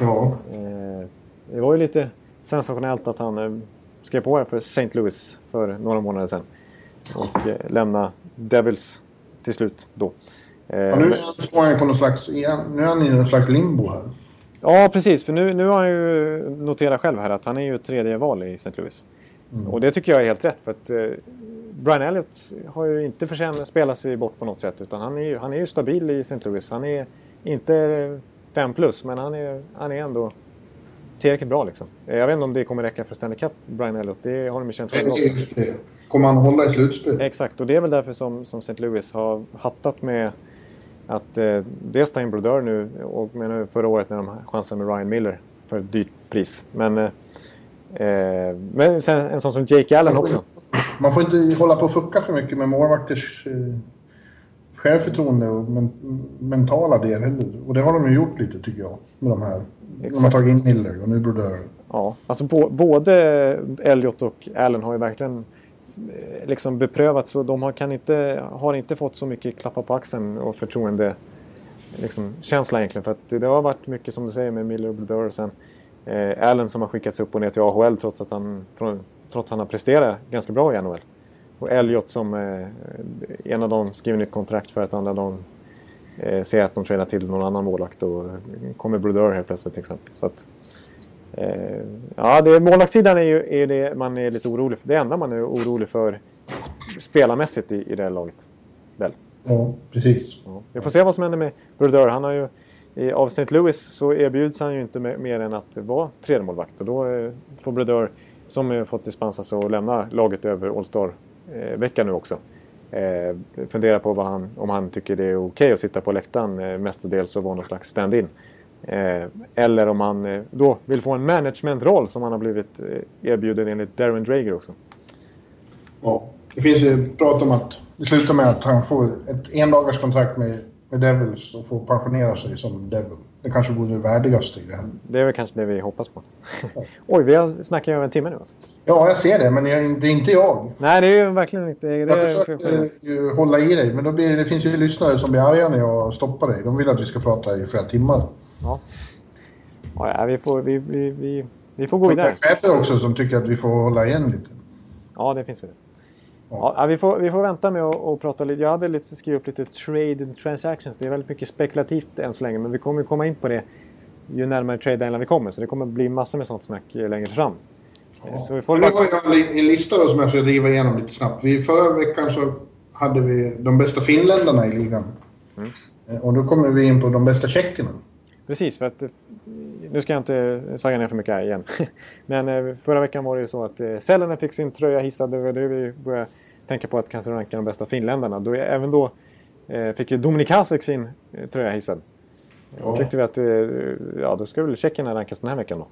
Ja. Eh, det var ju lite sensationellt att han eh, skrev på här för St. Louis för några månader sedan. Och eh, lämna Devils till slut då. Och nu står han på någon slags... Nu är han i någon slags limbo här. Ja, precis. För nu, nu har han ju noterat själv här att han är ju tredje val i St. Louis. Och det tycker jag är helt rätt. För att eh, Brian Elliott har ju inte förtjänat spela sig bort på något sätt. Utan han är ju, han är ju stabil i St. Louis. Han är inte 5 plus, men han är, han är ändå tillräckligt bra liksom. Jag vet inte om det kommer räcka för Stanley Cup, Brian Elliott. Det har de ju känt det. Kommer han hålla i slutspel? Exakt, och det är väl därför som, som St. Louis har hattat med att eh, dels ta in Brodeur nu och men nu förra året när de chansade med Ryan Miller för ett dyrt pris. Men, eh, eh, men sen en sån som Jake Allen också. Man får inte hålla på och fucka för mycket med målvakters eh, självförtroende och men, mentala del heller. Och det har de ju gjort lite tycker jag. Med de här. De har Exakt. tagit in Miller och nu Brodeur. Ja, alltså bo, både Elliot och Allen har ju verkligen eh, liksom beprövat så de har, kan inte, har inte fått så mycket klappar på axeln och förtroende liksom, känsla egentligen. För att det, har varit mycket som du säger med Miller och Brodeur och sen eh, Allen som har skickats upp och ner till AHL trots att han, trots att han har presterat ganska bra i NHL. Och Elliot som eh, en av dem skriver nytt kontrakt för att andra de eh, ser att de tränar till någon annan målvakt och kommer Brodeur helt plötsligt till exempel. Så att, Eh, ja, det, målvaktssidan är ju är det man är lite orolig för. Det enda man är orolig för sp- spelarmässigt i, i det här laget. Väl. Ja, precis. Ja. Vi får se vad som händer med Brodeur. Han har ju, i, av St. Louis så erbjuds han ju inte mer än att vara tredje målvakt. Och då eh, får Brodeur, som har fått dispens, alltså, att lämna laget över All Eh, Star-veckan nu också. Eh, fundera på vad han, om han tycker det är okej att sitta på läktaren eh, mestadels och vara någon slags stand-in. Eh, eller om han eh, då vill få en managementroll som han har blivit eh, erbjuden enligt Darren Drager också. Ja. Det finns ju prat om att det slutar med att han får ett endagarskontrakt med, med Devils och får pensionera sig som Devil. Det kanske vore det värdigaste i det här. Det är väl kanske det vi hoppas på. Oj, vi har snackat i över en timme nu alltså. Ja, jag ser det, men jag, det är inte jag. Nej, det är ju verkligen inte... Det Jag försöker ju hålla i dig, men då blir, det finns ju lyssnare som blir arga när jag stoppar dig. De vill att vi ska prata i flera timmar. Ja. Ja, vi, får, vi, vi, vi, vi får gå vidare. chefer också som tycker att vi får hålla igen lite. Ja, det finns väl det. Ja, vi, får, vi får vänta med att prata lite. Jag hade lite, skrivit upp lite trade and transactions. Det är väldigt mycket spekulativt än så länge, men vi kommer komma in på det ju närmare trade deadline vi kommer. Så det kommer bli massor med sånt snack eh, längre fram. Så vi får Nu har jag en li- en lista då som jag ska driva igenom lite snabbt. Vi, förra veckan så hade vi de bästa finländarna i ligan. Mm. Eh, Och då kommer vi in på de bästa tjeckerna. Precis, för att eh, nu ska jag inte sagga ner för mycket här igen. Men förra veckan var det ju så att Selänne fick sin tröja hissad. Det var det vi började tänka på att kanske ranka de bästa finländarna. Då, även då eh, fick ju Dominik Hasek sin eh, tröja hissad. Då tyckte vi att eh, ja, då ska väl tjeckerna rankas den här veckan då.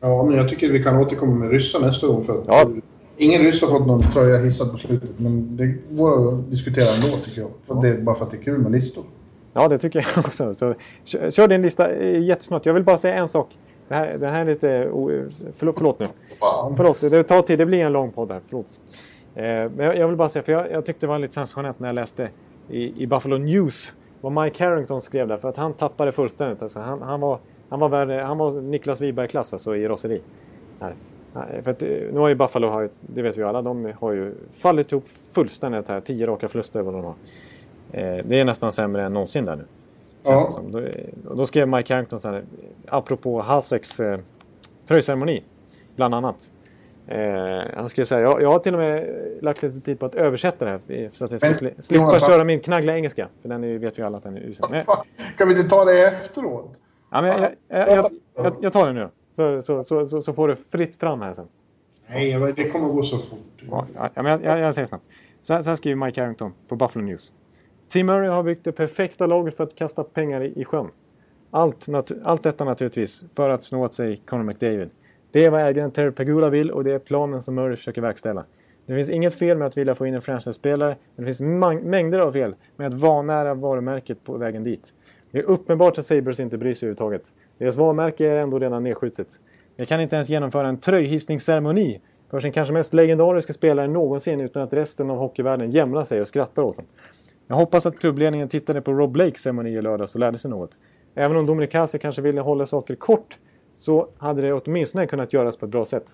Ja, men jag tycker vi kan återkomma med ryssar nästa gång. För att Ja. Ingen ryss har fått någon tröja hissad på slutet. Men det går att diskutera ändå tycker jag. För det är bara för att det är kul med listor. Ja, det tycker jag också. Så, kö- kör din lista eh, jättesnabbt. Jag vill bara säga en sak. Det här, det här är lite... o- Förlåt, förlåt nu. Fan. Förlåt, det tar tid. Det blir en lång podd här. Förlåt. Eh, men jag, vill bara säga, för jag, jag tyckte det var lite sensationellt när jag läste i, i Buffalo News vad Mike Harrington skrev där. För att han tappade fullständigt. Alltså, han, han, var, han, var värre, han var Niklas Wiberg-klass alltså, i raseri. Här. För att, eh, nu har ju Buffalo, har, det vet vi ju alla, de har ju fallit ihop fullständigt här. Tio raka förluster vad de har. Eh, det är nästan sämre än någonsin där nu. Ja. Då, då skrev Mike Harrington så här, apropå Haseks eh, tröjceremoni, bland annat. Eh, han skrev så här, jag, jag har till och med lagt lite tid på att översätta det här eh, så att jag ska sli, slippa Jonathan- köra min knaggliga engelska. För den är, vet vi alla att den är usel. Kan vi inte ta det efteråt? ja, men jag, jag, jag, jag, tar den nu. Så, så, så, så, får du fritt fram här sen. Nej, det kommer gå så fort. Ja, men jag, jag, säger snabbt. Så, här skriver Mike Harrington på Buffalo News. Tim Murray har byggt det perfekta laget för att kasta pengar i, i sjön. Allt, allt detta naturligtvis för att snå åt sig Conor McDavid. Det är vad ägaren Terry Pagula vill och det är planen som Murray försöker verkställa. Det finns inget fel med att vilja få in en franchise-spelare, men det finns mängder av fel med att vanära varumärket på vägen dit. Det är uppenbart att Sabres inte bryr sig överhuvudtaget. Deras varumärke är ändå redan nedskjutet. De kan inte ens genomföra en tröjhissningsceremoni för sin kanske mest legendariska spelare någonsin utan att resten av hockeyvärlden jämrar sig och skrattar åt dem. Jag hoppas att klubbledningen tittade på Rob Blakes ceremoni i lördags och lärde sig något. Även om Dominic Hasek kanske ville hålla saker kort så hade det åtminstone kunnat göras på ett bra sätt.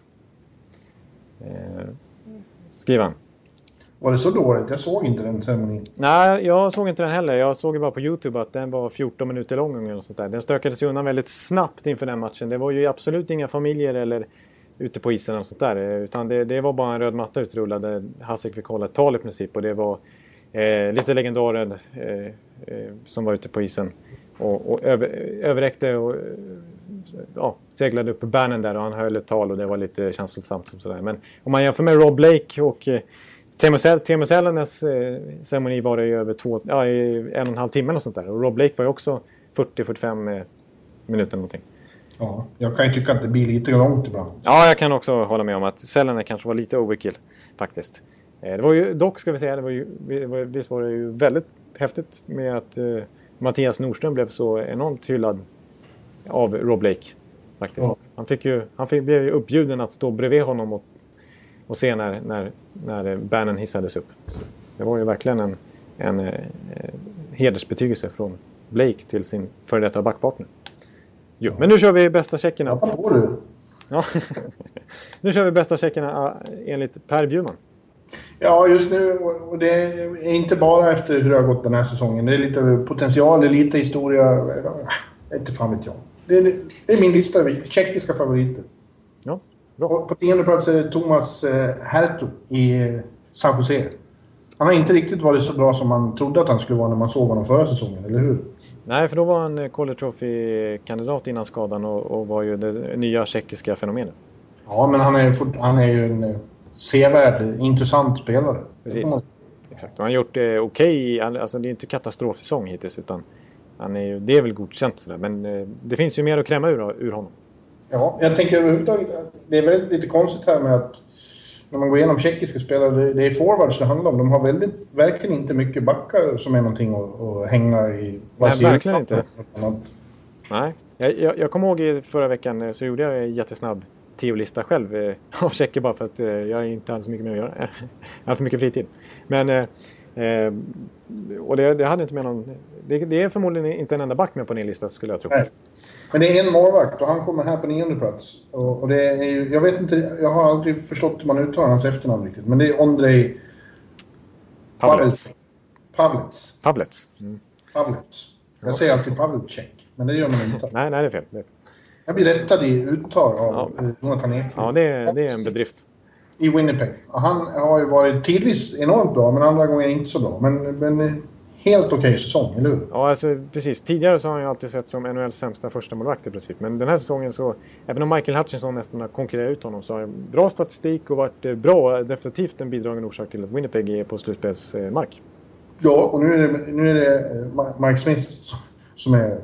Eh, skriver han. Var det så dåligt? Jag såg inte den ceremonin. Nej, jag såg inte den heller. Jag såg bara på Youtube att den var 14 minuter lång. Eller sånt där. Den stökades undan väldigt snabbt inför den matchen. Det var ju absolut inga familjer eller ute på isen och sånt där. Eh, Utan det, det var bara en röd matta utrullad där Hasek fick hålla ett tal i princip. Och det var eh, lite legendarer eh, eh, som var ute på isen. Och, och över, överräckte och ja, seglade upp på bärnen där och han höll ett tal och det var lite känslosamt. och Sådär. Men om man jämför med Rob Blake och eh, Teemu Sel- Teemu Selänes eh, ceremoni var det ju över två, ja, en och en halv timme och sånt där. Och Rob Blake var ju också 40-45 eh, minuter någonting. Ja, jag kan ju tycka att det blir lite långt ibland. Ja, jag kan också hålla med om att Selene kanske var lite overkill faktiskt. Eh, Det var ju, dock ska vi säga, det var ju, visst var det ju väldigt häftigt med att eh, Mattias Nordström blev så enormt hyllad av Rob Blake. Faktiskt. Ja. Han, fick ju, han fick, blev ju uppbjuden att stå bredvid honom och, och se när, när, när bärnen hissades upp. Det var ju verkligen en, en eh, hedersbetygelse från Blake till sin före detta backpartner. Jo, men nu kör vi bästa checkerna. Vad på du? Ja. nu kör vi bästa checkerna ah, enligt Per Bjurman. Ja, just nu. och- det är inte bara efter hur det har gått den här säsongen. Det är lite potential, det är lite historia. Ja, Inte fan vet jag. Det är, det är min lista över tjeckiska favoriter. Ja, bra. Och på tionde plats är Thomas eh, Hertog i eh, San Jose. Han har inte riktigt varit så bra som man trodde att han skulle vara när man såg honom förra säsongen, eller hur? Nej, för då var han eh, Calder Trophy-kandidat innan skadan och, och var ju det nya tjeckiska fenomenet. Ja, men han är, han är ju en sevärd, intressant spelare. Precis. man- Exakt. Och han har gjort det okej. Han- Alltså, det är inte katastrofsäsong hittills, utan han är ju, det är väl godkänt. Sådär. Men eh, det finns ju mer att kräma ur, ur honom. Ja, jag tänker överhuvudtaget det är väldigt lite konstigt här med att när man går igenom tjeckiska spelare, det- är forwards det handlar om. De har väldigt, verkligen inte mycket backar som är någonting att, att hänga i. Nej, verkligen inte. Nej. Jag, jag, jag kommer ihåg i förra veckan eh, så gjorde jag en jättesnabb tio-lista själv eh, av tjecker bara för att eh, jag inte hade så mycket mer att göra. jag har för mycket fritid. Men, eh, eh, och det, det hade inte med någon... Det, det är förmodligen inte en enda back med på din lista skulle jag tro. Nej. Men det är en målvakt och han kommer här på nionde plats. Och, och det är jag vet inte, jag har aldrig förstått hur man uttalar hans efternamn riktigt. Men det är Ondrej Pavlets. Pavlets. Pavlets. Mm. Pavlets. Jag säger alltid Pavlicek, men det gör man inte. Nej, nej, det är fel. Jag blir rättad i uttal av Ja. ja. Jonathan Eklund. Ja, det är, det är en bedrift. I Winnipeg. Han har ju varit tidvis enormt bra, men andra gånger inte så bra. Men, men helt okej säsong, eller hur? Ja, alltså, precis. Tidigare så har han ju alltid sett som NHLs sämsta första målvakt i princip. Men den här säsongen så, även om Michael Hutchinson nästan har konkurrerat ut honom, så har han bra statistik och varit eh, bra. Definitivt en bidragande orsak till att Winnipeg är på slutspelsmark. Ja, och nu är det, nu är det Mike Smith som- är...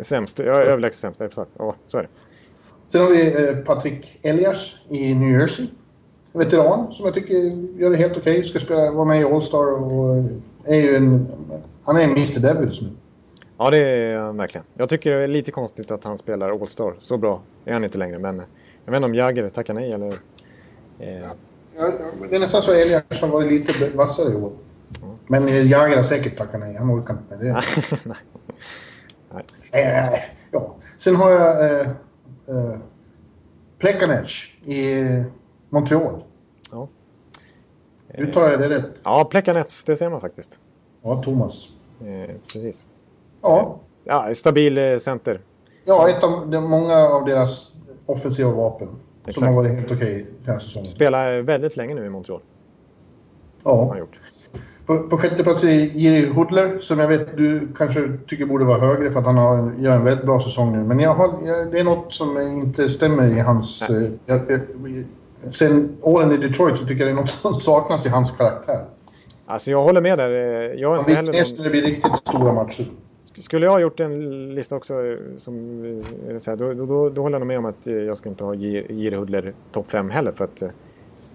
Sämst, ja, överlägset sämst. Exakt. Ja, så är det. Sen har vi eh, Patrick Elias i New Jersey. En veteran som jag tycker gör det helt okej. Ska spela, vara med i All-Star och eh, är ju en... Han är en Mr. Devils nu. Ja, det är han verkligen. Jag tycker det är lite konstigt att han spelar All-Star. Så bra är han inte längre. Men jag vet inte om Jagger tackar nej eller... Eh, Ja, det är nästan så Elias har varit lite vassare i år. Men eh, Jagr har säkert tackat nej. Han orkar inte med det. nej. nej. Eh, ja. Sen har jag eh, eh, Plekanec i Montreal. Ja. Uttalar jag det rätt? Ja, Plekanets, det ser man faktiskt. Ja, Thomas. Eh, precis. Ja, Ja, stabil eh, center. ja ett av de, många av deras offensiva vapen. Som Exakt. har varit helt okej den här säsongen. Spelar väldigt länge nu i Montreal. Har han Ja. gjort. På, på sjätte plats är Jiri Hudler, som jag vet du kanske tycker borde vara högre för att han har, gör en väldigt bra säsong nu. Men jag har, jag, det är något som inte stämmer i hans... Eh, jag, sen åren i Detroit så tycker jag det är något som saknas i hans karaktär. Alltså jag håller med där. Eh, Jag har Han inte heller någon... det blir riktigt stora matcher. Skulle jag ha gjort en lista också eh, som... eh, Så här, då, då, då, håller jag nog med om att jag ska inte ha Jiri Hudler topp 5 heller. För att,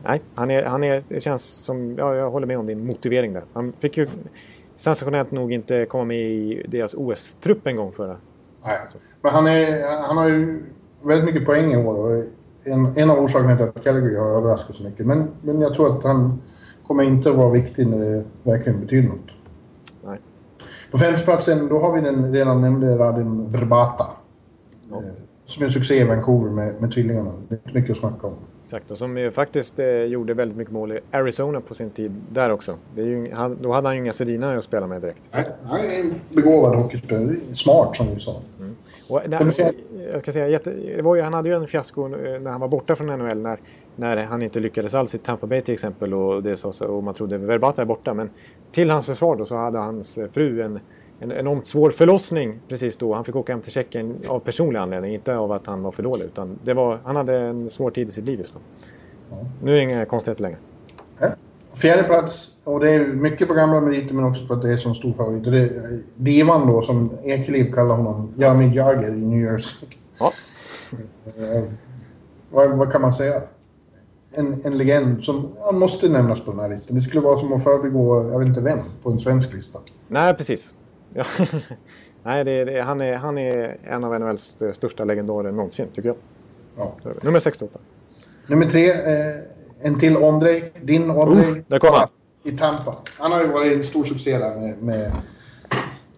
nej, han är, han är, det känns som... Ja, jag håller med om din motivering där. Han fick ju sensationellt nog inte komma med i deras OS-trupp en gång förra. Nej. Men han, är, han har ju väldigt mycket poäng i år. En, en av orsakerna till att Calgary har överraskat så mycket. Men, men jag tror att han kommer inte att vara viktig när det verkligen betyder något. Nej. På femteplatsen, då har vi den redan nämnde Radim Vrbata. Eh, Som är en succé i Vancouver med, med tvillingarna. Det är inte mycket att snacka om. Exakt, och som ju faktiskt eh, gjorde väldigt mycket mål i Arizona på sin tid där också. Ju, han, då hade han ju inga Sedinare att spela med direkt. Nej, Han är en begåvad hockeyspelare. Smart som vi sa. Och, där, jag ska säga, jätte, det var ju, han hade ju en fiasko eh, när han var borta från NHL när, när han inte lyckades alls i Tampa Bay till exempel och, det så, så, och man trodde Verbata är borta. Men till hans försvar då så hade hans eh, fru en, en enormt svår förlossning precis då. Han fick åka hem till Tjeckien av personlig anledning, inte av att han var för dålig. Utan det var, han hade en svår tid i sitt liv just då. Nu är det inga konstigheter längre. Ja. Fjärde plats, och det är mycket på gamla meriter men också för att det är så stor favorit. Och det är Divan då, som Ekeliv kallar honom, Jaromir Jagr i New Jersey. Ja. Eh, vad, vad kan man säga? En, en legend som måste nämnas på den här listan. Det skulle vara som att förbigå, jag vet inte vem, på en svensk lista. Nej, precis. Ja. Nej, det, det, han, är, han är en av NHLs största legendarer någonsin, tycker jag. Ja. Nummer 68. Nummer tre, eh, en till Ondrej. Din Ondrej. Oh, där kom han. I Tampa. Han har ju varit en stor succé där med, med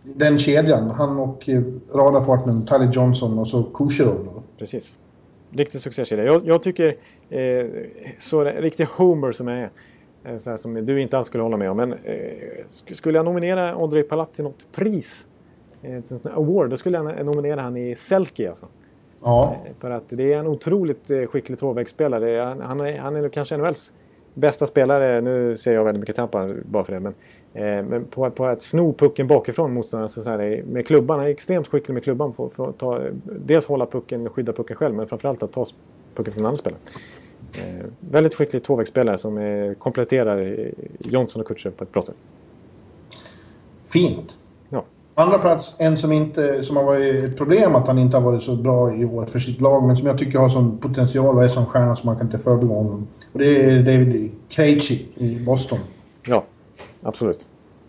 den kedjan. Han och eh, radarpartnern Tally Johnson och så Kucherov. Precis. Riktig succékedja. Jag, jag tycker, eh, så riktig homer som jag är, så här som du inte alls skulle hålla med om, men eh, sk- skulle jag nominera Ondrej Palat till något pris, eh, här award, då skulle jag nominera han i Selke alltså. Ja. För att det är en otroligt eh, skicklig tvåvägsspelare. Han, han, är, han är kanske NHLs bästa spelare. Nu ser jag väldigt mycket Tampa bara för det. Men, eh, men på, på att sno pucken bakifrån motståndaren så så här, med klubban. Han är extremt skicklig med klubban. För, för att ta, dels hålla pucken och skydda pucken själv. Men framförallt att ta pucken från andra spelare. Eh, väldigt skicklig tvåvägsspelare som eh, kompletterar Johnson och Kutcher på ett bra sätt. Fint. Ja. Andra plats, en som, inte, som har varit ett problem att han inte har varit så bra i år för sitt lag, men som jag tycker har sån potential och är sån stjärna som man kan inte förbigå honom. Och det är David Krejci i Boston. Ja, absolut.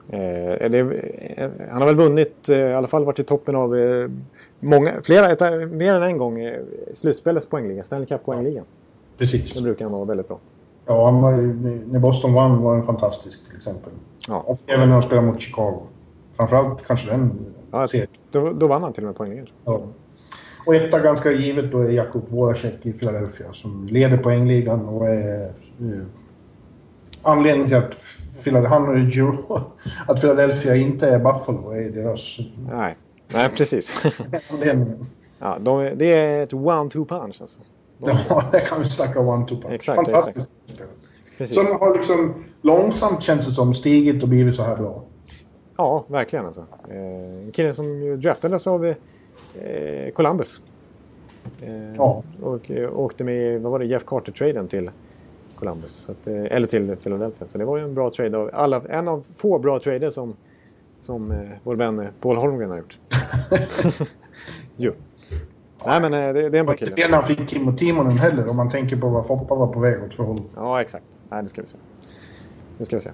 Eh, det, eh, han har väl vunnit, eh, i alla fall varit i toppen av eh, många, flera, ett, mer än en gång eh, slutspelets poängliga, Stanley Cup poängligan. Precis. Det brukar han vara väldigt bra. Ja, han var, när Boston vann var han fantastisk till exempel. Ja. Och även när han spelade mot Chicago. Framförallt kanske den Ja, serien. då, då vann han till och med poängligan. Ja. Och etta ganska givet då är Jakub Voracek i Philadelphia som leder poängligan och är eh, anledningen till att, Phila- han och Giro, att Philadelphia inte är Buffalo är deras Nej, Nej precis. ja, de, det är ett one-two punch alltså. Ja, det kan vi snacka one-two punch. Exakt, Fantastiskt. Som har liksom långsamt känns det som stigit och blivit så här bra. Ja, verkligen alltså. Eh, en kille som draftades av eh, Columbus. Eh, Ja. Och åkte med, vad var det, Jeff Carter-traden till Columbus. Så att, eller till Philadelphia. Så det var ju en bra trade. Av alla, en av få bra trader som, som vår vän Paul Holmgren har gjort. jo. Nej men eh, det, det är en Det bra var inte kille. fel han fick Kimmo Timonen heller om man tänker på vad Foppa var på väg åt för håll. Ja, exakt. Nej, det ska vi se. Det ska vi se.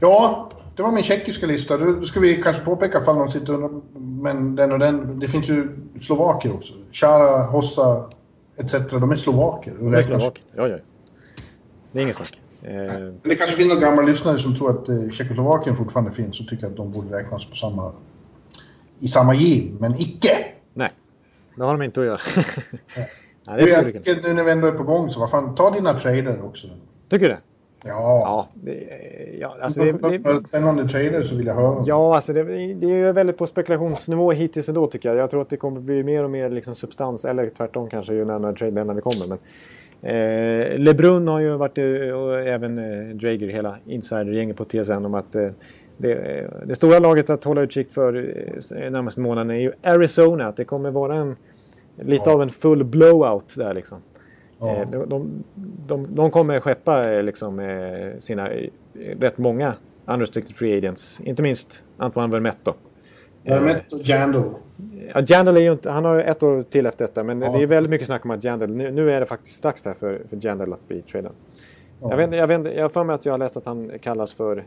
Ja, det var min tjeckiska lista. Då ska vi kanske påpeka ifall någon sitter under... Men den och den. Det finns ju slovaker också. Chara, Hossa etc. De är slovaker. De Det är räknas- Slovak. Ja, ja. Det är ingen snack. Eh, det kanske finns några gamla lyssnare som tror att eh, Tjeckoslovakien fortfarande finns och tycker att de borde räknas på samma... I samma giv, men icke! Det har de inte att göra. nej, det Du, är jag jag tycker nu när vi ändå är på gång så vad fan, ta dina trader också. Tycker du det? Ja. Ja, det, ja, alltså det, det, Spännande trader så vill jag höra. ja alltså det, det är väldigt på spekulationsnivå hittills ändå tycker jag. Jag tror att det kommer bli mer och mer liksom substans, eller tvärtom kanske ju närmare traden när vi kommer. Men, eh, Lebrun har ju varit, eh, och även eh, Drager, hela insidergänget på TSN om att eh, det, eh, det stora laget att hålla utkik för eh, närmaste månaden är ju Arizona. Det kommer vara en, lite av en full blowout där liksom. Eh, De, de, de, de kommer skeppa eh, liksom, eh, sina eh, rätt många unrestricted free agents. Inte minst Antoine Vermette. Vermette och Jandal. Ja, Jandal är ju inte, han har ett år till efter detta men det är väldigt mycket snack om att Jandal, nu, nu är det faktiskt dags där för, för Jandal att bli tradad. Jag, vet, jag, vet, jag har för mig att jag har läst att han kallas för eh,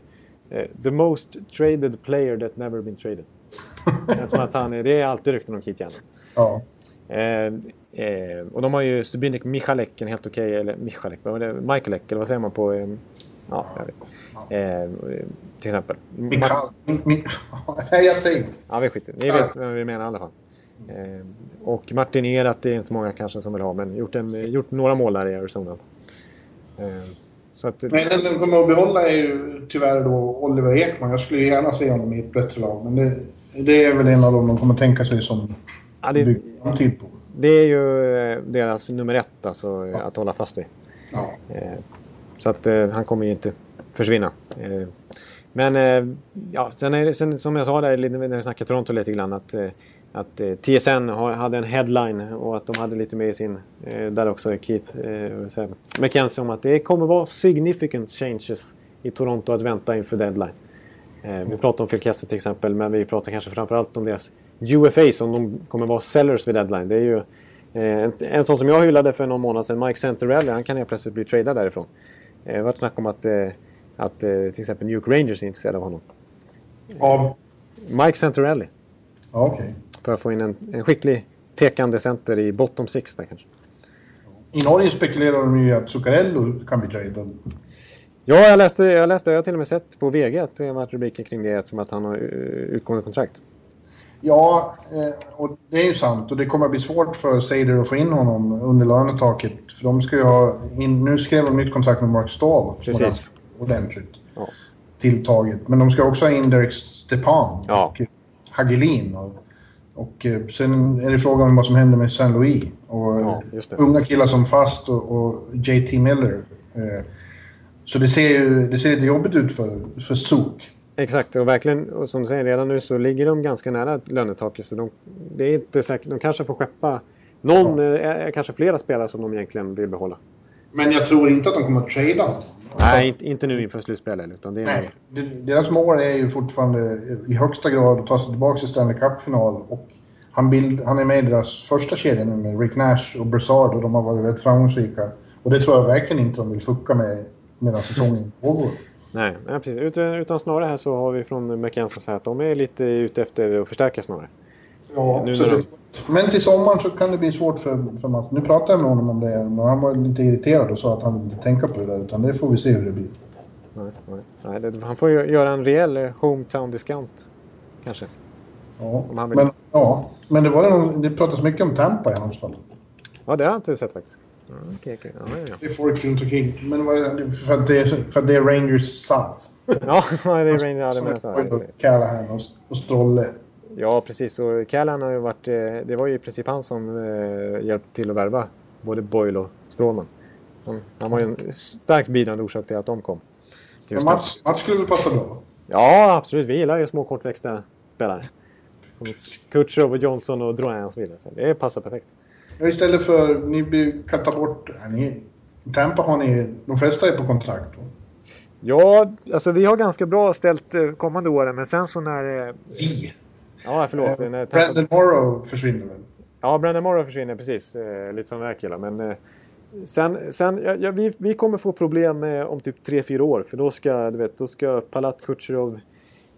the most traded player that never been traded. Som att han, är- det är alltid rykten om Keith Jandal. Ja. Eh, eh, och de har ju Stubinik Michalek, en helt okej, eller Michalek, vad var det? Michaelek, eller vad säger man på... Eh, ja, jag vet. Eh, till exempel. Mikael... Mi, mi, nej, jag säger Ja, vi skiter Ni vet vem vi menar i alla fall. Eh, och Martin Erat det är inte så många kanske som vill ha, men gjort, en, gjort några mål där i Arizona. Så att, Men den de kommer att behålla är ju tyvärr då Oliver Ekman. Jag skulle gärna se honom i ett bättre lag. Men det, det är väl en av dem de kommer tänka sig som ja, det, framtid på. det är ju eh, deras nummer ett, alltså eh, att hålla fast vid. Ja. Eh, så att eh, han kommer ju inte försvinna. Men ja, sen, är det, sen som jag sa där när vi snackade Toronto lite grann att, att eh, TSN hade en headline och att de hade lite med i sin, eh, där också Keith eh, McKenzie om att det kommer vara significant changes i Toronto att vänta inför deadline. Eh, vi pratar om Phil Kessel till exempel, men vi pratar kanske framförallt om deras UFA som de kommer vara sellers vid deadline. Det är ju eh, en, en sån som jag hyllade för någon månad sedan, Mike Santorelli, han kan helt plötsligt bli tradad därifrån. Eh, Det har varit snack om att, eh, att till exempel New York Rangers är intresserade av honom. Av... Mike Santorelli, Ja, okej. För att få in en, en skicklig tekande center i bottom six där kanske. I Norge spekulerar de ju att Zuccarello kan bli tradad. Ja, jag läste, jag läste, jag har till och med sett på VG att det har varit rubriker kring det som att han har eh, utgående kontrakt. Ja, eh, och det är ju sant. Och det kommer att bli svårt för Seider att få in honom under lönetaket. För de ska ju ha in, nu skrev de nytt kontrakt med Mark Stahl. Precis. Ordentligt Ja. tilltaget. Men de ska också ha in Derek Stepan Ja. och Hagelin. Och, och eh, sen är det frågan om vad som händer med San Louis. Och Ja, det. unga killar som Fast och, och JT Miller. Eh, så det ser ju det ser lite jobbigt ut för, för Zook. Exakt, och verkligen, och som du säger, redan nu så ligger de ganska nära lönetaket. Så de, det är inte säkert, de kanske får skeppa någon, eh, kanske flera spelare som de egentligen vill behålla. Men jag tror inte att de kommer att trada. Nej, inte, inte nu inför slutspelet. Utan det är Nej, deras mål är ju fortfarande i högsta grad att ta sig tillbaka till Stanley Cup-final. Och han, bild, han är med i deras första kedja nu med Rick Nash och Brassard och de har varit väldigt framgångsrika. Och det tror jag verkligen inte de vill fucka med medan säsongen pågår. Nej, nej precis. Utan, utan snarare här så har vi från McKenzie sagt att de är lite ute efter att förstärka snarare. Ja, Nu när det, men till sommaren så kan det bli svårt för, för Mats. Nu pratade jag med honom om det och han var lite irriterad och sa att han inte tänka på det där. Utan det får vi se hur det blir. Nej, nej. nej det, han får ju göra en rejäl eh, hometown discount. Kanske. Ja, Om han vill. men, ja, men det, var det, någon, det pratas mycket om Tampa i hans fall. Ja, det har jag inte sett faktiskt. Okej, okej. Ja, ja, Det är folk runt omkring. Men vad är det? För att det är, för att det är Rangers South. ja. det är Rain. Ja, det menar så. Ja, just det. Callahan och, och Strolle. Ja, precis. Och Callahan har ju varit... eh, Det var ju i princip han som eh, hjälpte till att värva både Boyle och Strålman. Han, han var ju en starkt bidragande orsak till att de kom. Till Men Mats, Mats skulle väl passa bra? Ja, absolut. Vi gillar ju små kortväxta spelare. Som Kutjerov och Johnson och Drouin och så vidare. Så det passar perfekt. Ja, istället för... Ni kan ta bort... Ni, I Tampa har ni... De flesta är på kontrakt. Ja, alltså vi har ganska bra ställt eh, kommande åren. Men sen så när... eh, Vi? Ja, förlåt. när Tampa- Brandon Morrow försvinner väl? Ja, Brandon Morrow försvinner precis. Eh, lite som killar. Men eh, sen, sen ja, ja, vi, vi kommer få problem eh, om typ 3-4 år. För då ska, du vet, då ska Palat, Kutjerov,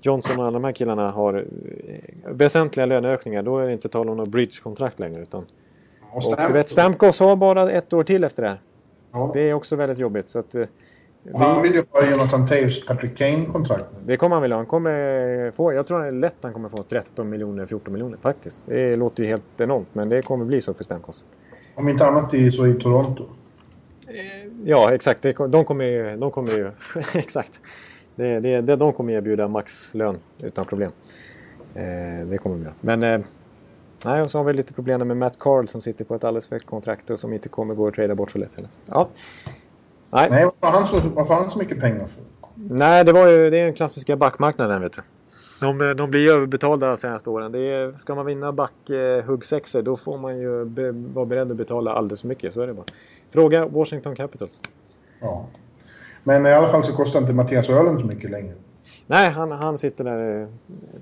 Johnson och alla de här killarna ha eh, väsentliga löneökningar. Då är det inte tal om något bridge-kontrakt längre. Utan, Och och du vet, Stamkos har bara ett år till efter det här. Ja. Det är också väldigt jobbigt. Så att, eh, Och han vi, vill ju ha Jonathan Taves, Patrick Kane-kontrakt. det kommer han vilja ha. Han kommer få, jag tror det är lätt han kommer få 13 miljoner, 14 miljoner faktiskt. Det låter ju helt enormt, men det kommer bli så för Stamkos. Om inte annat i, så i Toronto. Ja, exakt. De kommer ju... De kommer ju exakt. Det, det, det, de kommer erbjuda maxlön utan problem. Eh, det kommer de göra. Men... Eh, nej, och så har vi lite problem med Matt Carl som sitter på ett alldeles för högt kontrakt och som inte kommer gå att trada bort så lätt heller. Ja. Nej, Nej, vad får han så, vad får han så mycket pengar för? nej det, var ju, det är den klassiska backmarknaden vet du. De, de blir ju överbetalda de senaste åren. Det är, ska man vinna back eh, då får man ju be, vara beredd att betala alldeles för mycket. Så är det bara. Fråga Washington Capitals. Ja. Men i alla fall så kostar inte Mattias Öhlund så mycket längre. Nej, han, han sitter där eh,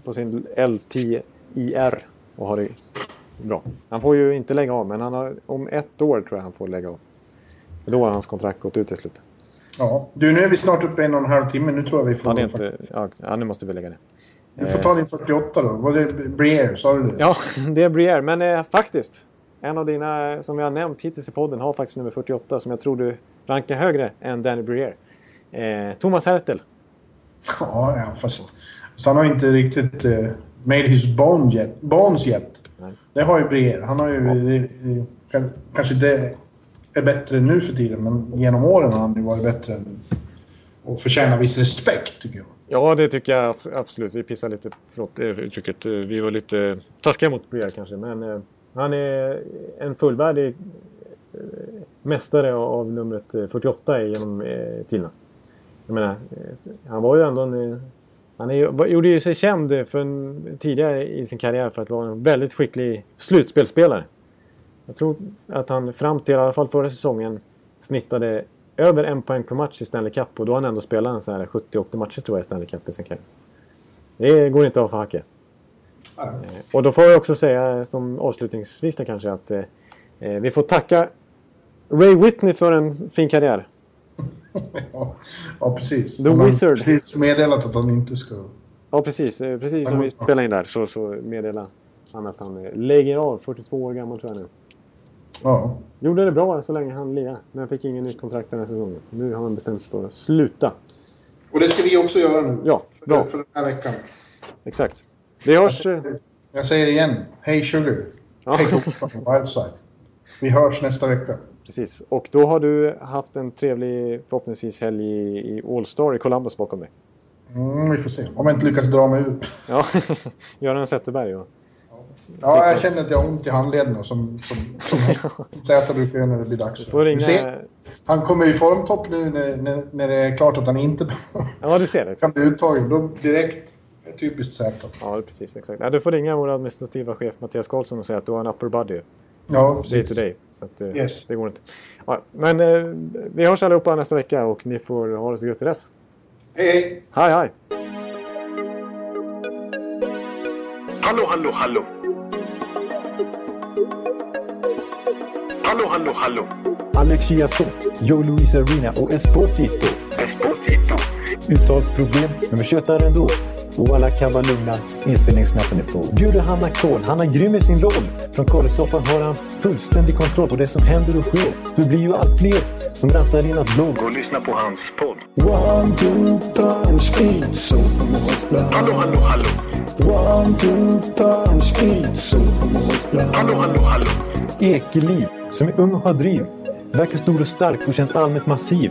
på sin L10IR och har det bra. Han får ju inte lägga av, men han har, om ett år tror jag han får lägga av. Då har hans kontrakt gått ut i slutet. Ja. Du, nu är vi snart uppe i en och en halv timme. Nu tror jag vi får... Ja, det är inte, ja, ja, nu måste vi lägga det. Du får ta din 48 då. Var det Briere? Sa du det? Ja, det är Briere. Men eh, faktiskt, en av dina som jag har nämnt hittills i podden har faktiskt nummer 48 som jag tror du rankar högre än Danny Briere. Eh, Thomas Hertel. Ja, ja fast... Så han har inte riktigt... Eh, made his bone yet, bones yet. Nej. Det har ju Breer. Han har ju... eh, eh, kan- Kanske det är bättre nu för tiden, men genom åren har han ju varit bättre. än- Och förtjänar viss respekt, tycker jag. Ja, det tycker jag absolut. Vi pissar lite, förlåt det uttrycket. Eh, Vi var lite taskiga mot Briere kanske. Men eh, han är en fullvärdig eh, mästare av numret eh, 48 genom eh, tiderna. Jag menar, eh, han var ju ändå en... Eh, han är, ju- gjorde ju sig känd för en, tidigare i sin karriär för att vara en väldigt skicklig slutspelsspelare. Jag tror att han fram till i alla fall förra säsongen snittade över en poäng per match i Stanley Cup och då har han ändå spelat en så här 70-80 matcher tror jag i Stanley Cup i sin karriär. Det går inte av för hacke. Eh, och då får jag också säga som avslutningsvis kanske att eh, vi får tacka Ray Whitney för en fin karriär. Ja, ja precis. The Han har Wizard. precis meddelat att han inte ska... Ja precis, eh, precis när vi spelade in där så, så meddelade han att han eh, lägger av, 42 år gammal tror jag nu. Ja. Gjorde det bra så länge han lirade, men fick ingen nytt kontrakt den här säsongen. Nu har han bestämt sig för att sluta. Och det ska vi också göra nu. Ja, bra. För, den här veckan. Exakt. Vi hörs... eh, Jag säger igen. Hej Sugar. Ja. Take over from the wild side. Vi hörs nästa vecka. Precis. Och då har du haft en trevlig, förhoppningsvis, helg i, i All Star i Columbus bakom dig. Mm, vi får se. Om jag inte lyckas dra mig ut. Ja, Göran Zetterberg och... Ja, jag känner att jag har ont i handlederna som, som, som, som Zäta brukar göra när det blir dags. Ser. ringa... Han kommer i formtopp nu när, när, när det är klart att han inte Ja, du ser det. kan bli uttagen. Då direkt, typiskt Zäta. Ja, precis. Exakt. Ja, du får ringa vår administrativa chef Mattias Karlsson och säga att du har en upper body. Ja, Day precis. to day. Så att, eh, Yes. det går inte. Ja, men eh, vi hörs allihopa nästa vecka och ni får ha det så gött till dess. Hej, hej! Hej, hej! Hallå, hallå, hallå. Hallå, hallå, hallå. Alex Chiazot, Joe Luis Arena och Esposito. Esposito. Uttalsproblem, men vi tjötar ändå. Och alla kan vara lugna, inspelningsknappen är på. Bjuder Hanna Kohl, han är grym i sin roll. Från Kållesoffan har han fullständig kontroll på det som händer och sker. Det blir ju allt fler som rattar in hans blogg. Och lyssna på hans podd. One, two, time, speed, so Hallå, hallå, hallå. One, two, time, speed, so Hallå, hallå, hallå. Ekeliv, som är ung och har driv. Verkar stor och stark och känns allmänt massiv.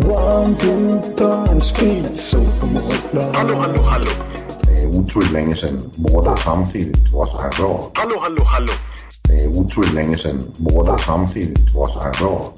One, two, time, speed, so Hallå, hallå, hallå. Det är otroligt länge sedan båda samtidigt var så här bra. Hallå, hallå, hallå. Det är otroligt länge sedan båda samtidigt var så här bra.